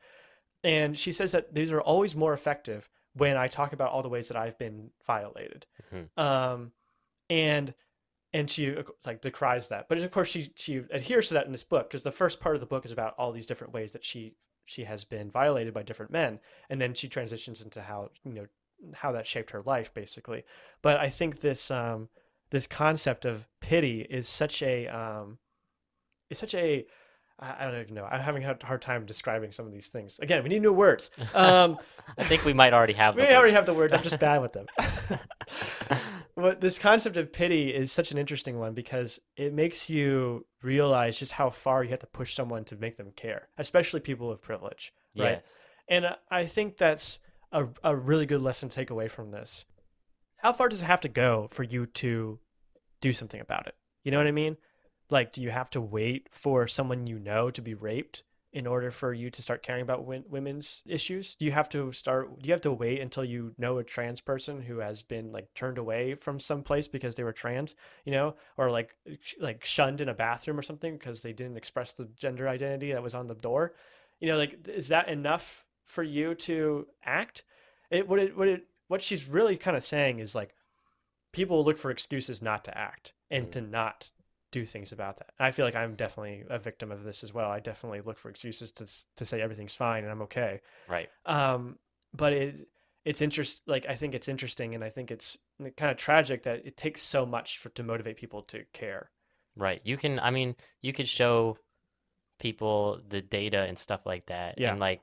And she says that these are always more effective when I talk about all the ways that I've been violated. Mhm. Um, and and she like decries that, but of course she she adheres to that in this book because the first part of the book is about all these different ways that she she has been violated by different men, and then she transitions into how you know how that shaped her life basically but i think this um this concept of pity is such a um, is such a I don't even know. I'm having a hard time describing some of these things. Again, we need new words. Um, I think we might already have. we already have the words. I'm just bad with them. but this concept of pity is such an interesting one because it makes you realize just how far you have to push someone to make them care, especially people of privilege, right? Yes. And I think that's a, a really good lesson to take away from this. How far does it have to go for you to do something about it? You know what I mean? Like, do you have to wait for someone you know to be raped in order for you to start caring about w- women's issues? Do you have to start? Do you have to wait until you know a trans person who has been like turned away from some place because they were trans, you know, or like like shunned in a bathroom or something because they didn't express the gender identity that was on the door? You know, like is that enough for you to act? It what it what it what she's really kind of saying is like people look for excuses not to act and Mm. to not do things about that. I feel like I'm definitely a victim of this as well. I definitely look for excuses to to say everything's fine and I'm okay. Right. Um, but it it's interest like I think it's interesting and I think it's kind of tragic that it takes so much for to motivate people to care. Right. You can, I mean, you could show people the data and stuff like that. Yeah. And like,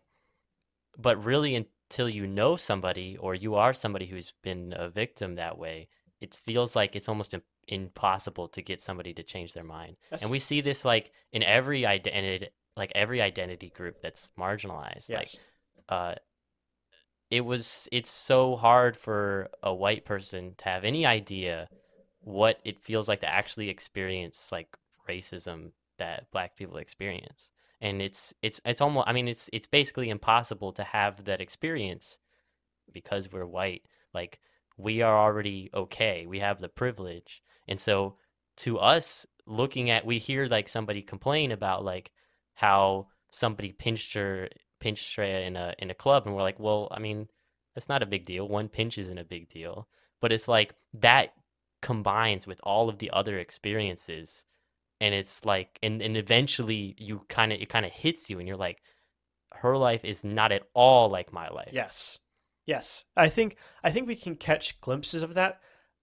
but really until you know somebody or you are somebody who's been a victim that way, it feels like it's almost im- impossible to get somebody to change their mind. That's, And we see this like in every identity, like every identity group that's marginalized. Like, yes. uh, it was it's so hard for a white person to have any idea what it feels like to actually experience like racism that black people experience and it's it's it's almost i mean it's it's basically impossible to have that experience because we're white like we are already okay we have the privilege and so to us looking at we hear like somebody complain about like how somebody pinched her pinched Shraya in a in a club and we're like, well, I mean, that's not a big deal. One pinch isn't a big deal. But it's like that combines with all of the other experiences and it's like and, and eventually you kind of it kind of hits you and you're like her life is not at all like my life. Yes. Yes. I think I think we can catch glimpses of that,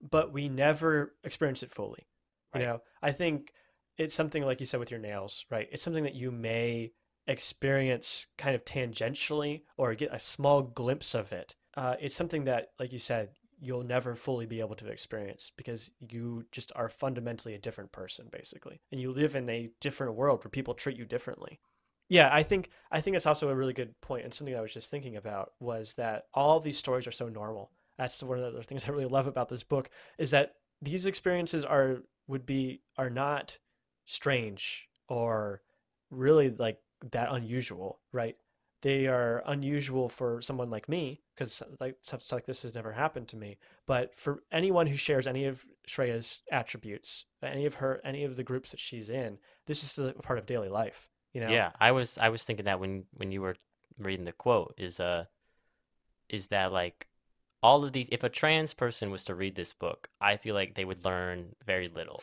but we never experience it fully. You know, I think it's something like you said with your nails, right? It's something that you may experience kind of tangentially or get a small glimpse of it. Uh, it's something that, like you said, you'll never fully be able to experience because you just are fundamentally a different person, basically, and you live in a different world where people treat you differently. Yeah, I think I think it's also a really good point, and something I was just thinking about was that all these stories are so normal. That's one of the other things I really love about this book is that these experiences are would be are not strange or really like that unusual, right? They are unusual for someone like me because like stuff like this has never happened to me. But for anyone who shares any of Shraya's attributes, any of her, any of the groups that she's in, this is a part of daily life. You know? Yeah, I was I was thinking that when when you were reading the quote is uh is that like all of these if a trans person was to read this book, I feel like they would learn very little.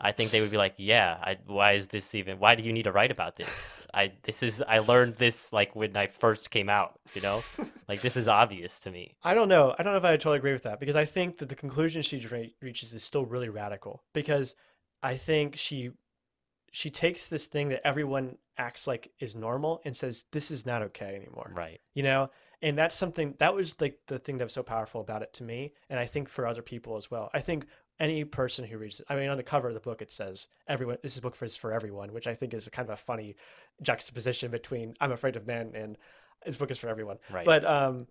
I think they would be like, "Yeah, I, why is this even? Why do you need to write about this? I this is I learned this like when I first came out, you know? Like this is obvious to me." I don't know. I don't know if I totally agree with that because I think that the conclusion she re- reaches is still really radical because I think she she takes this thing that everyone acts like is normal and says this is not okay anymore. Right. You know? And that's something that was like the thing that was so powerful about it to me and I think for other people as well. I think any person who reads it, I mean on the cover of the book it says everyone this is a book for is for everyone, which I think is kind of a funny juxtaposition between I'm afraid of men and this book is for everyone Right. but um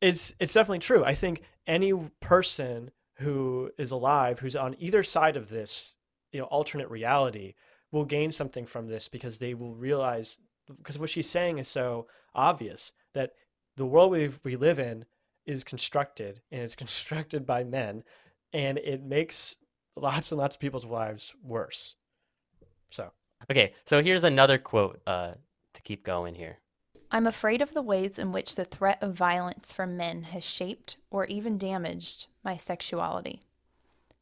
it's it's definitely true i think any person who is alive who's on either side of this you know alternate reality will gain something from this because they will realize because what she's saying is so obvious that the world we we live in is constructed and it's constructed by men and it makes lots and lots of people's lives worse so Okay, so here's another quote uh to keep going here. I'm afraid of the ways in which the threat of violence from men has shaped or even damaged my sexuality.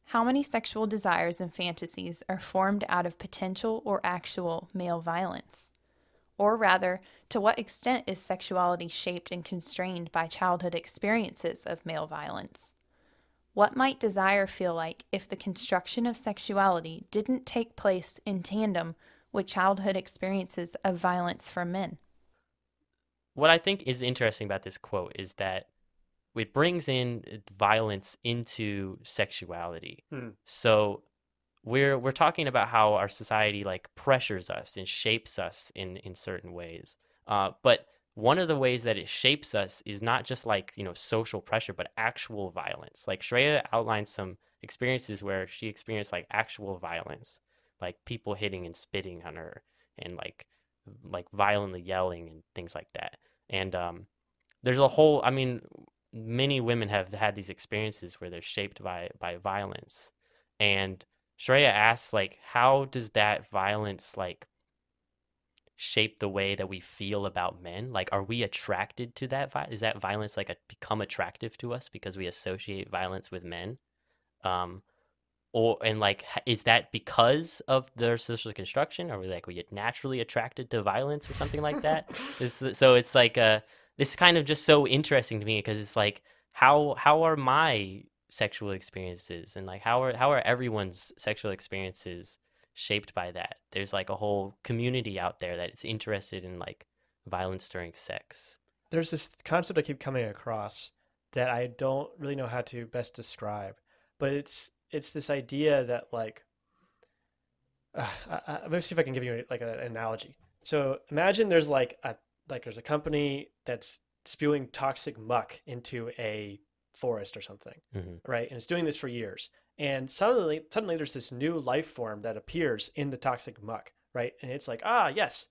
How many sexual desires and fantasies are formed out of potential or actual male violence? Or rather, to what extent is sexuality shaped and constrained by childhood experiences of male violence? What might desire feel like if the construction of sexuality didn't take place in tandem with childhood experiences of violence from men? What I think is interesting about this quote is that it brings in violence into sexuality. Hmm. So we're we're talking about how our society like pressures us and shapes us in in certain ways. Uh, but one of the ways that it shapes us is not just like you know social pressure, but actual violence. Like Shraya outlines some experiences where she experienced like actual violence, like people hitting and spitting on her, and like like violently yelling and things like that. And um, there's a whole. I mean, many women have had these experiences where they're shaped by by violence, and Shraya asks like, how does that violence like shape the way that we feel about men? Like, are we attracted to that? Vi- is that violence like a, become attractive to us because we associate violence with men? Um, or and like, is that because of their social construction? Are we like we get naturally attracted to violence or something like that? This, so it's like uh, this is kind of just so interesting to me because it's like how how are my sexual experiences and like how are how are everyone's sexual experiences shaped by that there's like a whole community out there that's interested in like violence during sex There's this concept I keep coming across that I don't really know how to best describe, but it's it's this idea that like uh, I, I, let me see if I can give you like an analogy. So imagine there's like a like there's a company that's spewing toxic muck into a forest or something, hmm right? And it's doing this for years. And suddenly, suddenly there's this new life form that appears in the toxic muck, right? And it's like, ah, yes,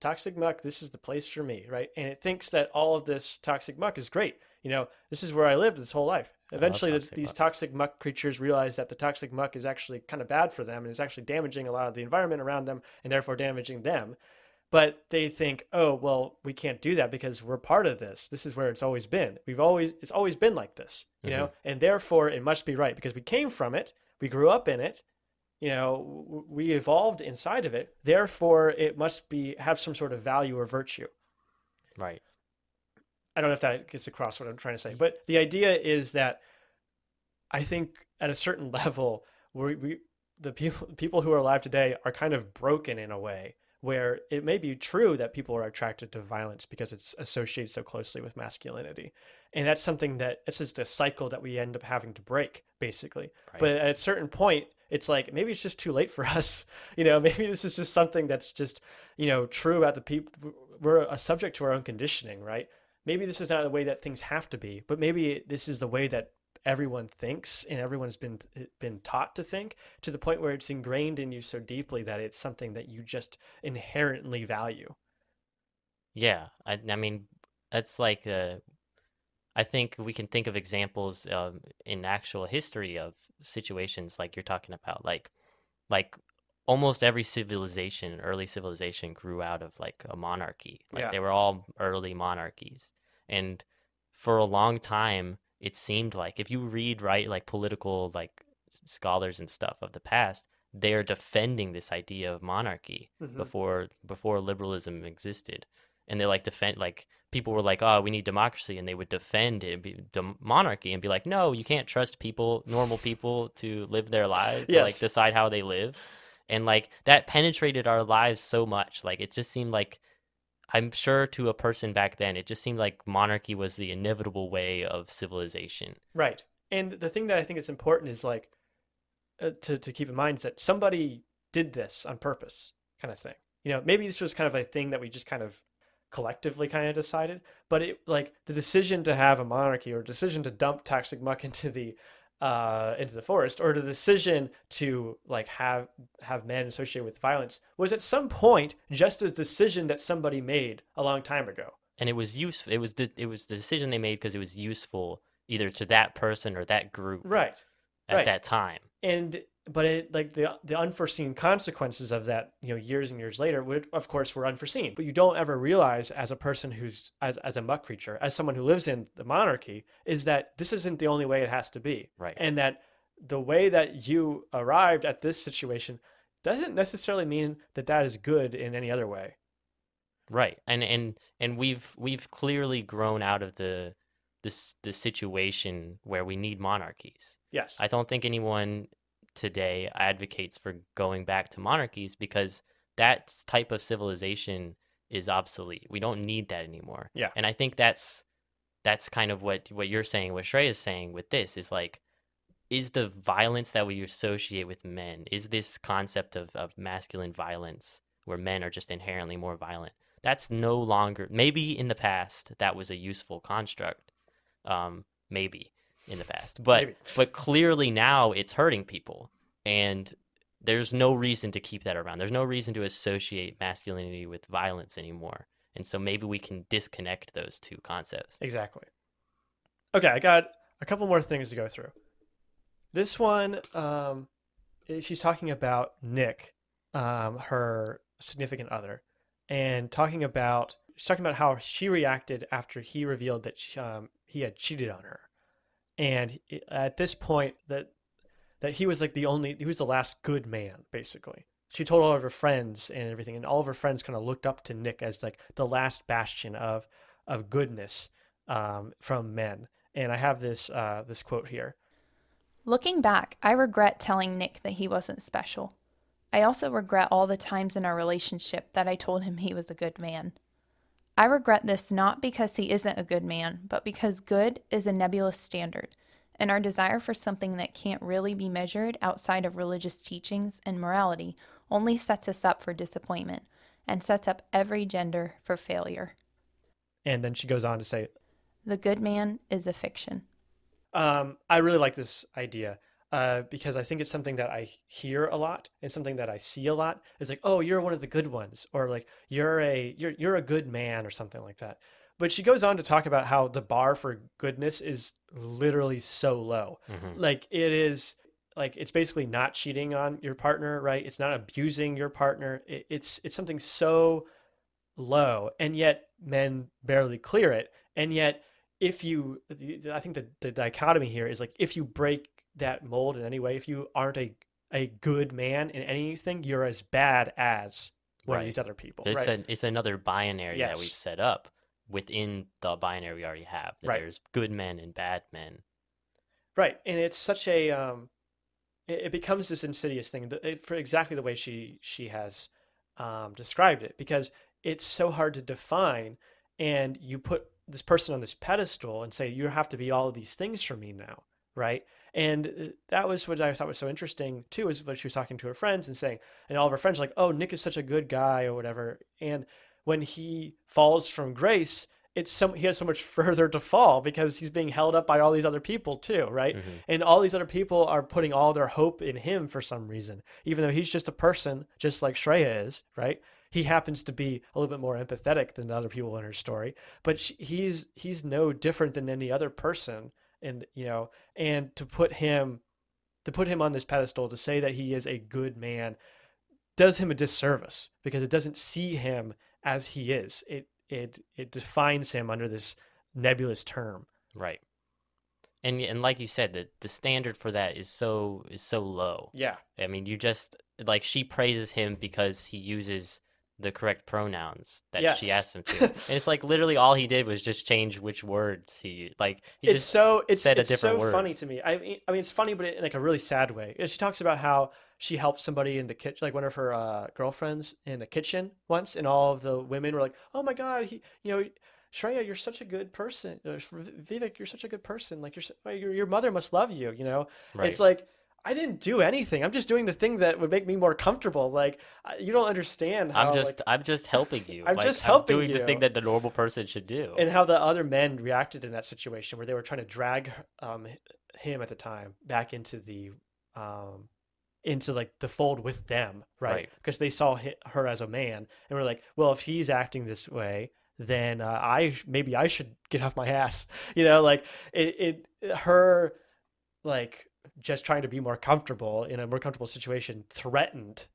toxic muck, this is the place for me, right? And it thinks that all of this toxic muck is great. You know, this is where I lived this whole life. Eventually, toxic these muck. toxic muck creatures realize that the toxic muck is actually kind of bad for them and is actually damaging a lot of the environment around them and therefore damaging them. But they think, oh, well, we can't do that because we're part of this. This is where it's always been. We've always, it's always been like this, you know, mm-hmm. and therefore it must be right because we came from it, we grew up in it, you know, we evolved inside of it. Therefore, it must be have some sort of value or virtue. right I don't know if that gets across what I'm trying to say, but the idea is that I think at a certain level, we, we the people people who are alive today are kind of broken in a way where it may be true that people are attracted to violence because it's associated so closely with masculinity, and that's something that it's just a cycle that we end up having to break, basically. right But at a certain point, it's like maybe it's just too late for us. You know, maybe this is just something that's just you know true about the people. We're a subject to our own conditioning, right? Maybe this is not the way that things have to be, but maybe this is the way that everyone thinks and everyone's been been taught to think to the point where it's ingrained in you so deeply that it's something that you just inherently value. yeah i, I mean that's like uh i think we can think of examples um, in actual history of situations like you're talking about like like almost every civilization early civilization grew out of like a monarchy like Yeah. they were all early monarchies and for a long time it seemed like if you read right like political like scholars and stuff of the past they're defending this idea of monarchy Mhm. before before liberalism existed. And they like defend like people were like oh we need democracy and they would defend it be, dem- monarchy and be like no you can't trust people normal people to live their lives to like decide how they live. And like that penetrated our lives so much. Like it just seemed like i'm sure to a person back then it just seemed like monarchy was the inevitable way of civilization Right. And the thing that I think is important is like uh, to to keep in mind is that somebody did this on purpose, kind of thing. You know, maybe this was kind of a thing that we just kind of collectively kind of decided, but it like the decision to have a monarchy or decision to dump toxic muck into the uh into the forest or the decision to like have have men associated with violence was at some point just a decision that somebody made a long time ago. and it was useful it was the, it was the decision they made because it was useful either to that person or that group Right. at right. that time and but it like the the unforeseen consequences of that you know years and years later would of course were unforeseen but you don't ever realize as a person who's as, as a muck creature as someone who lives in the monarchy is that this isn't the only way it has to be right and that the way that you arrived at this situation doesn't necessarily mean that that is good in any other way Right. And and and we've we've clearly grown out of the this the situation where we need monarchies. Yes. I don't think anyone today advocates for going back to monarchies because that type of civilization is obsolete. We don't need that anymore. Yeah. And I think that's that's kind of what what you're saying, what Shrey is saying with this is like is the violence that we associate with men, is this concept of, of masculine violence where men are just inherently more violent? That's no longer maybe in the past that was a useful construct. Um, maybe in the past. But Maybe. but clearly now it's hurting people. And there's no reason to keep that around. There's no reason to associate masculinity with violence anymore. And so maybe we can disconnect those two concepts. Exactly. Okay, I got a couple more things to go through. This one, um, she's talking about Nick, um, her significant other, and talking about she's talking about how she reacted after he revealed that she, um, he had cheated on her, and at this point that that he was like the only he was the last good man basically. She told all of her friends and everything, and all of her friends kind of looked up to Nick as like the last bastion of of goodness um, from men. And I have this uh, this quote here. Looking back, I regret telling Nick that he wasn't special. I also regret all the times in our relationship that I told him he was a good man. I regret this not because he isn't a good man, but because good is a nebulous standard, and our desire for something that can't really be measured outside of religious teachings and morality only sets us up for disappointment and sets up every gender for failure. And then she goes on to say, The good man is a fiction. um, I really like this idea uh, because I think it's something that I hear a lot and something that I see a lot. Is like, oh, you're one of the good ones, or like you're a you're you're a good man, or something like that. But she goes on to talk about how the bar for goodness is literally so low. Mhm. like it is like it's basically not cheating on your partner right it's not abusing your partner it, it's it's something so low and yet men barely clear it and yet if you i think the, the dichotomy here is like if you break that mold in any way if you aren't a a good man in anything you're as bad as one of these other people It's, right it's another binary that we've set up within the binary we already have. That Right. there's good men and bad men. Right, and it's such a um, it, it becomes this insidious thing th- it- for exactly the way she she has um, described it because it's so hard to define, and you put this person on this pedestal and say you have to be all of these things for me now, right? And uh, that was what I thought was so interesting too, is when she was talking to her friends and saying, and all of her friends were like, "Oh, Nick is such a good guy" or whatever, and when he falls from grace, it's so he has so much further to fall because he's being held up by all these other people too, right? Mhm. And all these other people are putting all their hope in him for some reason, even though he's just a person, just like Shraya is, right? He happens to be a little bit more empathetic than the other people in her story, but she, he's he's no different than any other person, and you know, and to put him to put him on this pedestal to say that he is a good man does him a disservice because it doesn't see him as he is. It it it defines him under this nebulous term. Right. And and like you said, the the standard for that is so is so low. Yeah. I mean, you just like she praises him because he uses the correct pronouns that she asked him to. and it's like literally all he did was just change which words he like he it's just so it's, said a different so word. funny to me. I mean, I mean, it's funny, but in like a really sad way. She talks about how she helped somebody in the kitchen, like one of her uh, girlfriends in the kitchen once, and all of the women were like, "Oh my god, he, you know." Shraya, you're such a good person. Vivek, you're such a good person. Like your your mother must love you. You know, right. It's like I didn't do anything. I'm just doing the thing that would make me more comfortable. Like you don't understand how I'm just like, I'm just helping you. I'm Like, just helping doing the thing that the normal person should do. and how the other men reacted in that situation where they were trying to drag um him at the time back into the um into like the fold with them, right? Right. Because they saw her as a man and were like, well, if he's acting this way, then uh, I maybe I should get off my ass. You know, like it, it her like just trying to be more comfortable in a more comfortable situation threatened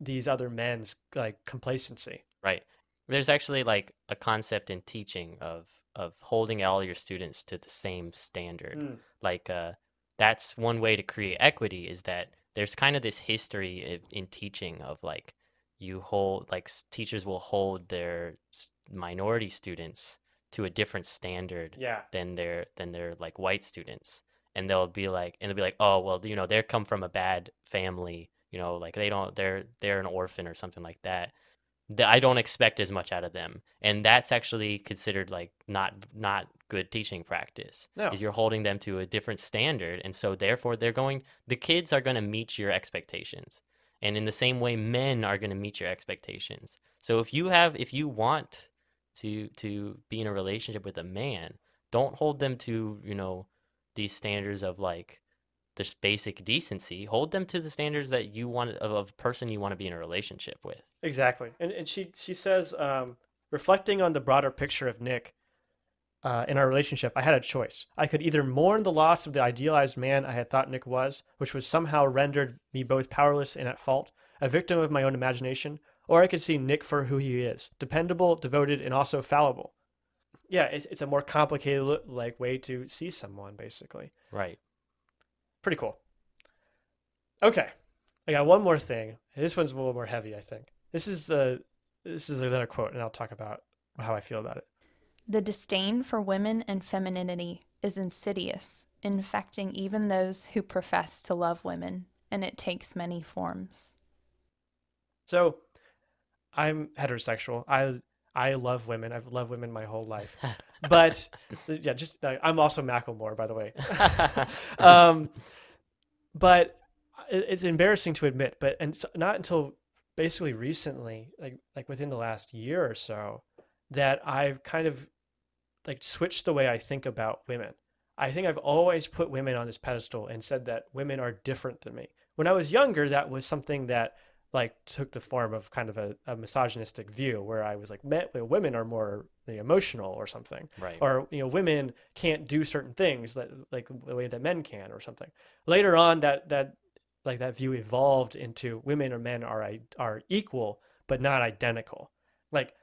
these other men's like complacency. Right. There's actually like a concept in teaching of of holding all your students to the same standard. Mm. Like uh that's one way to create equity is that there's kind of this history in, in teaching of like you hold like teachers will hold their minority students to a different standard Yeah. than their than their like white students and they'll be like and they'll be like oh well you know they come from a bad family you know like they don't they're they're an orphan or something like that Th- i don't expect as much out of them and that's actually considered like not not good teaching practice No. is you're holding them to a different standard and so therefore they're going the kids are going to meet your expectations and in the same way men are going to meet your expectations so if you have if you want to to be in a relationship with a man don't hold them to you know these standards of like this basic decency hold them to the standards that you want of, a person you want to be in a relationship with Exactly. And and she she says, um, reflecting on the broader picture of Nick uh, in our relationship, I had a choice. I could either mourn the loss of the idealized man I had thought Nick was, which was somehow rendered me both powerless and at fault, a victim of my own imagination, or I could see Nick for who he is, dependable, devoted, and also fallible. Yeah, it's, it's a more complicated like way to see someone, basically. right Pretty cool. Okay, I got one more thing. This one's a little more heavy, I think. This is the this is another quote, and I'll talk about how I feel about it. The disdain for women and femininity is insidious, infecting even those who profess to love women, and it takes many forms. So, I'm heterosexual. I I love women. I've loved women my whole life. But yeah, just I'm also Macklemore, by the way. um, but it's embarrassing to admit. But and it's not until basically recently, like like within the last year or so, that I've kind of like switched the way I think about women. I think I've always put women on this pedestal and said that women are different than me. When I was younger, that was something that like took the form of kind of a, a misogynistic view where I was like, men, women are more emotional or something. Right. Or you know women can't do certain things that like the way that men can or something. Later on that that like that view evolved into women or men are are equal but not identical. Like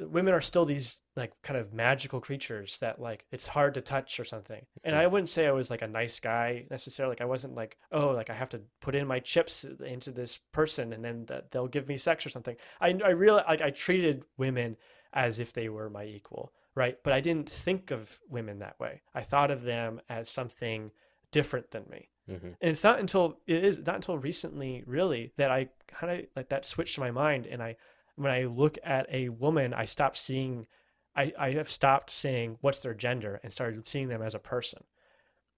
women are still these like kind of magical creatures that like it's hard to touch or something and i wouldn't say i was like a nice guy necessarily like i wasn't like oh like i have to put in my chips into this person and then that they'll give me sex or something i i really like i treated women as if they were my equal, right? But I didn't think of women that way. I thought of them as something different than me. hmm And it's not until it is not until recently, really, that I kind of like that switched my mind. And I, when I look at a woman, I stop seeing, I, I have stopped saying what's their gender and started seeing them as a person.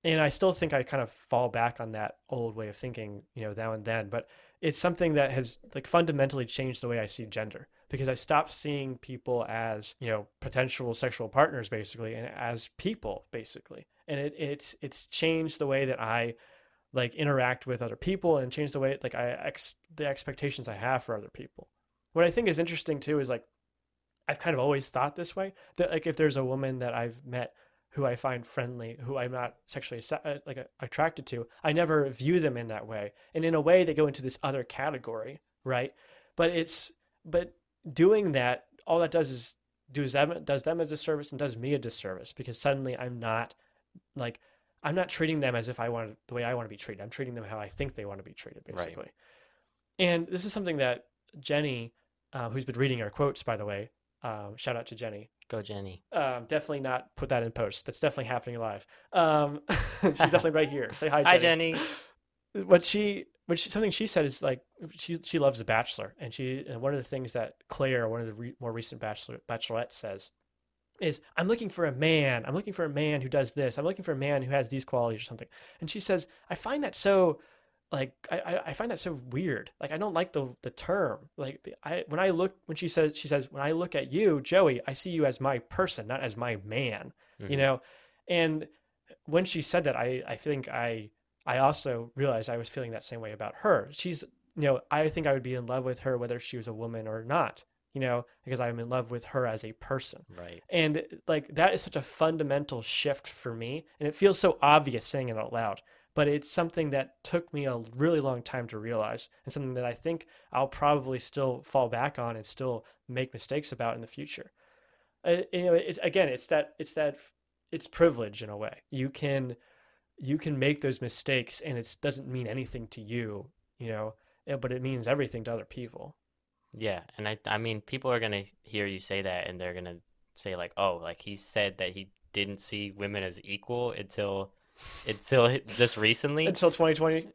And I still think I kind of fall back on that old way of thinking, you know, now and then. But it's something that has like fundamentally changed the way I see gender because I stopped seeing people as, you know, potential sexual partners basically and as people basically. And it, it's it's changed the way that I like interact with other people and change the way like I ex the expectations I have for other people. What I think is interesting too is like I've kind of always thought this way that like if there's a woman that I've met who I find friendly, who I'm not sexually uh, like attracted to, I never view them in that way. And in a way they go into this other category, right? But it's but doing that all that does is does them does them a disservice and does me a disservice because suddenly I'm not like I'm not treating them as if I want the way I want to be treated. I'm treating them how I think they want to be treated, Right. basically. And this is something that Jenny, uh, who's been reading our quotes, by the way, um, shout out to Jenny. go jenny Um, definitely not put that in post. That's definitely happening live. Um, she's definitely right here. Say hi, Jenny. hi jenny What she, what she, something she said is like she she loves The Bachelor, and she and one of the things that Claire, one of the re, more recent Bachelor Bachelorettes, says is I'm looking for a man. I'm looking for a man who does this. I'm looking for a man who has these qualities or something. And she says, I find that so like I, I- find that so weird. Like I don't like the the term. Like I when I look when she says she says when I look at you, Joey, I see you as my person, not as my man. You Mhm. know? And when she said that, I I think I I also realized I was feeling that same way about her. She's you know, I think I would be in love with her whether she was a woman or not, you know, because I'm in love with her as a person. right And like that is such a fundamental shift for me. And it feels so obvious saying it out loud, but it's something that took me a really long time to realize and something that I think I'll probably still fall back on and still make mistakes about in the future. Uh, you know, it's, again, it's that, it's that, it's privilege in a way. You can, you can make those mistakes and it doesn't mean anything to you, you know, eh, but it means everything to other people. Yeah, and I I mean people are gonna hear you say that and they're gonna say like, oh, like he said that he didn't see women as equal until until just recently. Until 2020.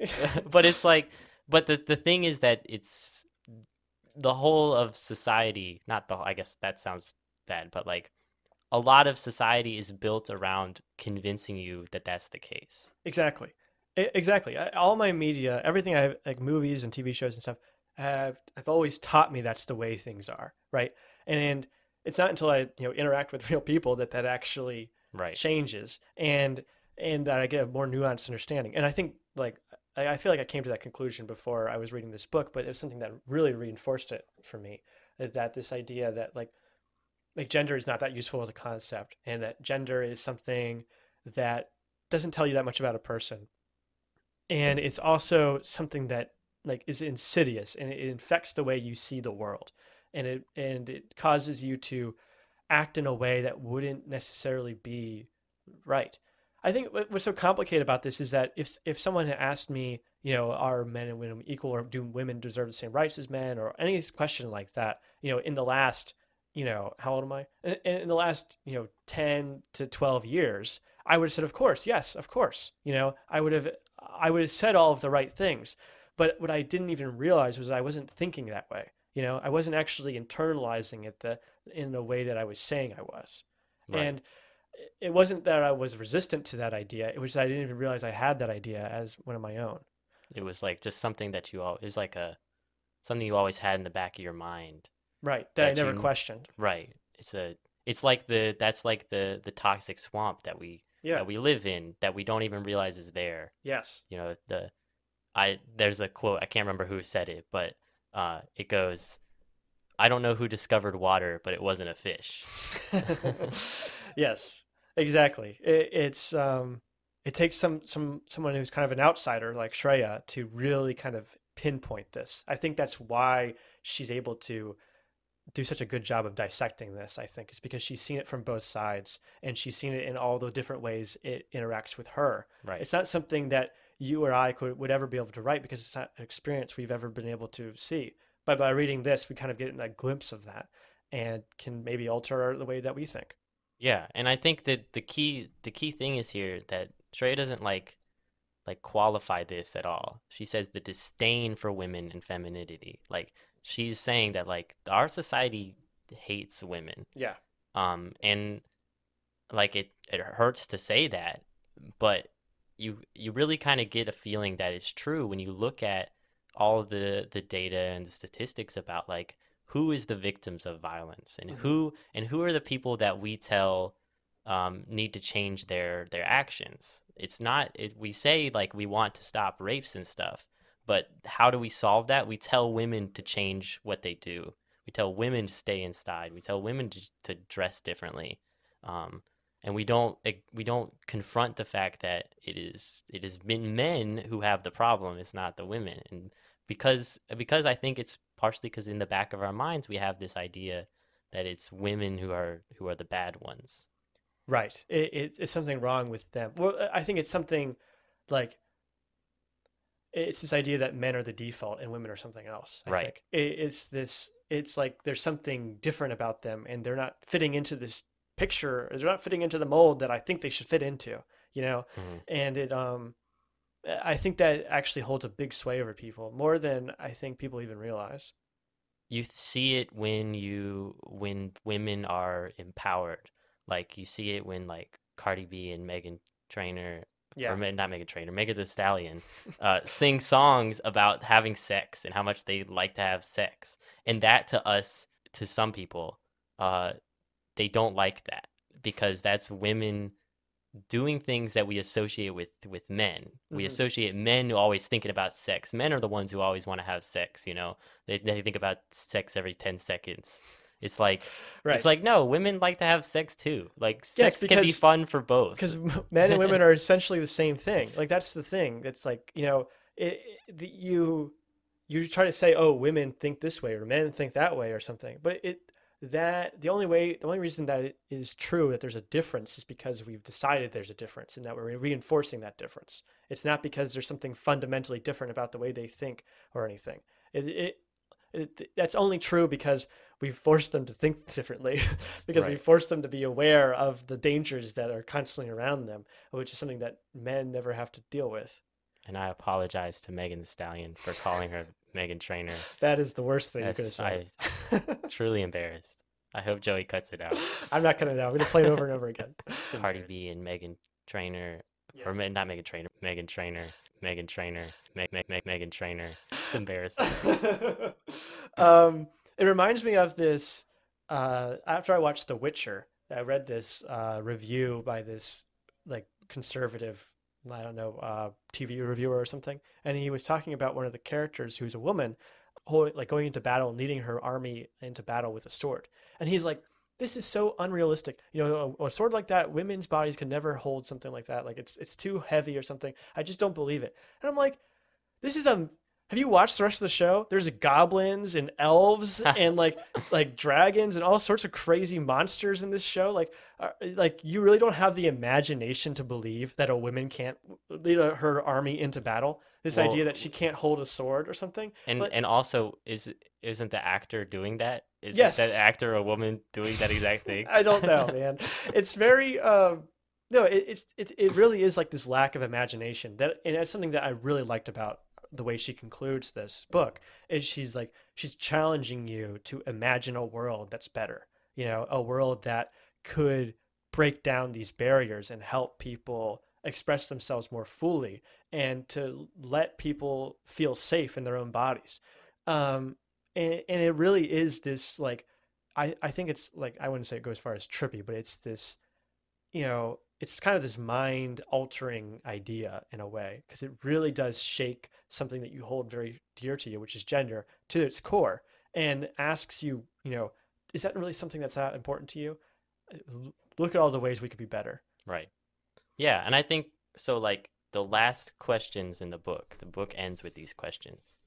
but it's like, but the the thing is that it's the whole of society. Not the. I guess that sounds bad, but like a lot of society is built around convincing you that that's the case. Exactly. Exactly. All my media, everything I have, like movies and TV shows and stuff, have have always taught me that's the way things are, right? And it's not until I you know interact with real people that that actually Right. changes and and that I get a more nuanced understanding. And I think like I, I feel like I came to that conclusion before I was reading this book, but it was something that really reinforced it for me. That, that this idea that like like gender is not that useful as a concept, and that gender is something that doesn't tell you that much about a person, and it's also something that like is insidious and it infects the way you see the world, and it and it causes you to act in a way that wouldn't necessarily be right. I think what's so complicated about this is that if if someone had asked me, you know, are men and women equal, or do women deserve the same rights as men, or any question like that, you know, in the last, you know, how old am I? In, in the last, you know, ten to twelve years, I would have said, of course, yes, of course. You know, I would have, I would have said all of the right things. But what I didn't even realize was that I wasn't thinking that way. You know, I wasn't actually internalizing it the in the way that I was saying I was. Right. And it wasn't that I was resistant to that idea. It was that I didn't even realize I had that idea as one of my own. It was like just something that you all. It was like a something you always had in the back of your mind. Right. That I never you- questioned. Right. It's a. It's like the. That's like the the toxic swamp that we Yeah. that we live in that we don't even realize is there. Yes. you know the i there's a quote i can't remember who said it but uh it goes i don't know who discovered water but it wasn't a fish yes. Exactly. It, it's um it takes some some someone who's kind of an outsider like Shraya to really kind of pinpoint this. I think that's why she's able to do such a good job of dissecting this, I think, is because she's seen it from both sides and she's seen it in all the different ways it interacts with her. right It's not something that you or I could would ever be able to write because it's not an experience we've ever been able to see. But by reading this, we kind of get a glimpse of that and can maybe alter the way that we think. Yeah and i think that the key the key thing is here that Shraya doesn't like like qualify this at all. She says the disdain for women and femininity. Like she's saying that like our society hates women. Yeah. um and like it it hurts to say that but you you really kind of get a feeling that it's true when you look at all the the data and the statistics about like who is the victims of violence and who and who are the people that we tell um, need to change their their actions. It's not it, we say like we want to stop rapes and stuff but how do we solve that? We tell women to change what they do. We tell women to stay inside. We tell women to, to dress differently. Um, and we don't we don't confront the fact that it is it has been men who have the problem it's not the women. And because because i think it's partially because in the back of our minds we have this idea that it's women who are who are the bad ones Right. It, it, it's something wrong with them. Well, I think it's something like it's this idea that men are the default and women are something else. I Right. think it, it's this. It's like there's something different about them, and they're not fitting into this picture. Or they're not fitting into the mold that I think they should fit into. You know, Mhm. and it um, I think that actually holds a big sway over people more than I think people even realize. you see it when you when women are empowered like you see it when like cardi b and meghan trainor Yeah. or not Meghan Trainor, Megan Thee Stallion, uh, sing songs about having sex and how much they like to have sex, and that to us, to some people, uh, they don't like that because that's women doing things that we associate with with men. We Mhm. associate men who always thinking about sex. Men are the ones who always want to have sex. You know, they they think about sex every ten seconds. It's like Right. it's like no, women like to have sex too. Like Yes, sex can be fun for both. because men and women are essentially the same thing. Like that's the thing. It's like you know, it, it, you you try to say, oh, women think this way or men think that way or something, but it that the only way, the only reason that it is true that there's a difference is because we've decided there's a difference and that we're reinforcing that difference. It's not because there's something fundamentally different about the way they think or anything. It, it, it that's only true because we force them to think differently because we Right. force them to be aware of the dangers that are constantly around them, which is something that men never have to deal with. And I apologize to Megan Thee Stallion for calling her Meghan Trainor. That is the worst thing you could have That's- said. Truly embarrassed. I hope Joey cuts it out. I'm not gonna know. I'm gonna play it over and over again. Cardi B and Meghan Trainor, Yeah. or not Meghan Trainor, Meghan Trainor, Meghan Trainor, Meg Meg Meg Meghan Trainor. It's embarrassing. um, it reminds me of this. Uh, after I watched The Witcher, I read this uh, review by this like conservative, I don't know, uh, TV reviewer or something, and he was talking about one of the characters who's a woman, hol- like going into battle and leading her army into battle with a sword, and he's like. This is so unrealistic. You know, a, a sword like that, women's bodies can never hold something like that. Like it's it's too heavy or something. I just don't believe it. And I'm like, this is a have you watched the rest of the show? There's goblins and elves and like like dragons and all sorts of crazy monsters in this show. Like uh, like you really don't have the imagination to believe that a woman can't lead a, her army into battle. This Well- idea that she can't hold a sword or something. And But- and also, is isn't the actor doing that? Is Yes. that actor a woman doing that exact thing? I don't know, man. It's very um no, it, it's it, it really is like this lack of imagination that and that's something that I really liked about the way she concludes this book is she's like she's challenging you to imagine a world that's better. You know, a world that could break down these barriers and help people express themselves more fully and to let people feel safe in their own bodies. Um and, and it really is this like I, I think it's like I wouldn't say it goes as far as trippy, but it's this, you know, it's kind of this mind altering idea in a way because it really does shake something that you hold very dear to you, which is gender, to its core, and asks you, you know, is that really something that's that important to you? Look at all the ways we could be better. Right. Yeah, and I think so. Like the last questions in the book, the book ends with these questions.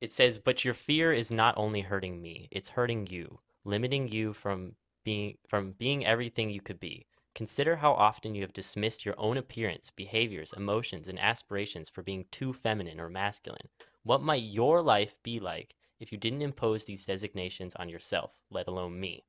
It says, "But your fear is not only hurting me; it's hurting you, limiting you from being from being everything you could be. Consider how often you have dismissed your own appearance, behaviors, emotions, and aspirations for being too feminine or masculine. What might your life be like if you didn't impose these designations on yourself, let alone me?"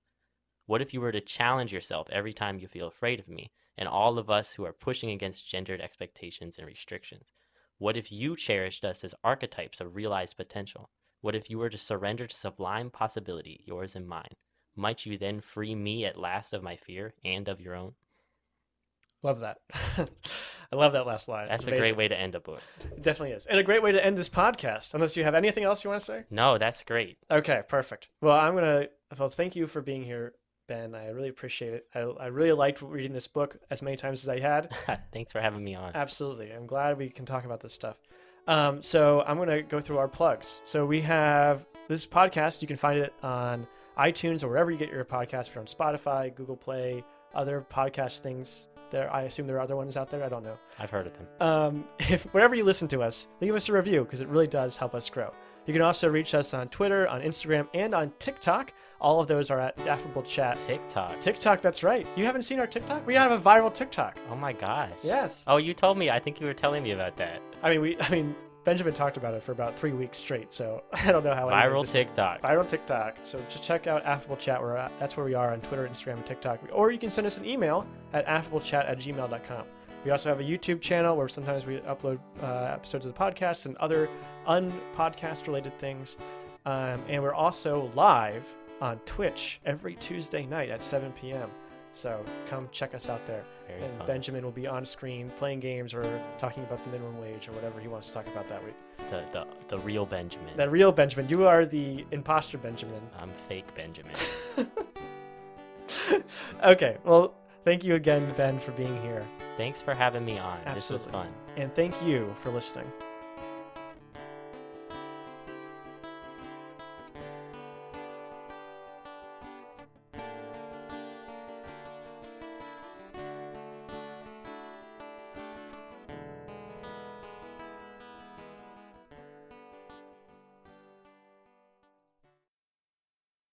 What if you were to challenge yourself every time you feel afraid of me, and all of us who are pushing against gendered expectations and restrictions? What if you cherished us as archetypes of realized potential? What if you were to surrender to sublime possibility, yours and mine? Might you then free me at last of my fear and of your own? Love that. I love that last line. That's a great way to end a book. It definitely is. And a great way to end this podcast. Unless you have anything else you want to say? No, that's great. Okay, perfect. Well, I'm gonna. Well, thank you for being here, Ben. I really appreciate it. I, I really liked reading this book as many times as I had. Thanks for having me on. Absolutely, I'm glad we can talk about this stuff. Um, so I'm gonna go through our plugs. So we have this podcast. You can find it on iTunes or wherever you get your podcast. We're on Spotify, Google Play, other podcast things. There, I assume there are other ones out there. I don't know. I've heard of them. Um, if wherever you listen to us, leave us a review because it really does help us grow. You can also reach us on Twitter, on Instagram, and on TikTok. All of those are at Affable Chat. TikTok. TikTok, that's right. You haven't seen our TikTok? We have a viral TikTok. Oh my gosh. Yes. Oh, you told me. I think you were telling me about that. I mean, we. I mean, Benjamin talked about it for about three weeks straight. So I don't know how. Viral TikTok. Viral TikTok. So just check out Affable Chat. We're that's where we are on Twitter, Instagram, and TikTok. Or you can send us an email at affablechat at gmail.com. We also have a YouTube channel where sometimes we upload uh, episodes of the podcast and other unpodcast related things. Um, and we're also live on Twitch every Tuesday night at 7 p.m. So come check us out there. Very and fun. Benjamin will be on screen playing games or talking about the minimum wage or whatever he wants to talk about that week. The, the, the real Benjamin. The real Benjamin. You are the imposter Benjamin. I'm fake Benjamin. okay, well, thank you again, Ben, for being here. Thanks for having me on. This was fun. And thank you for listening.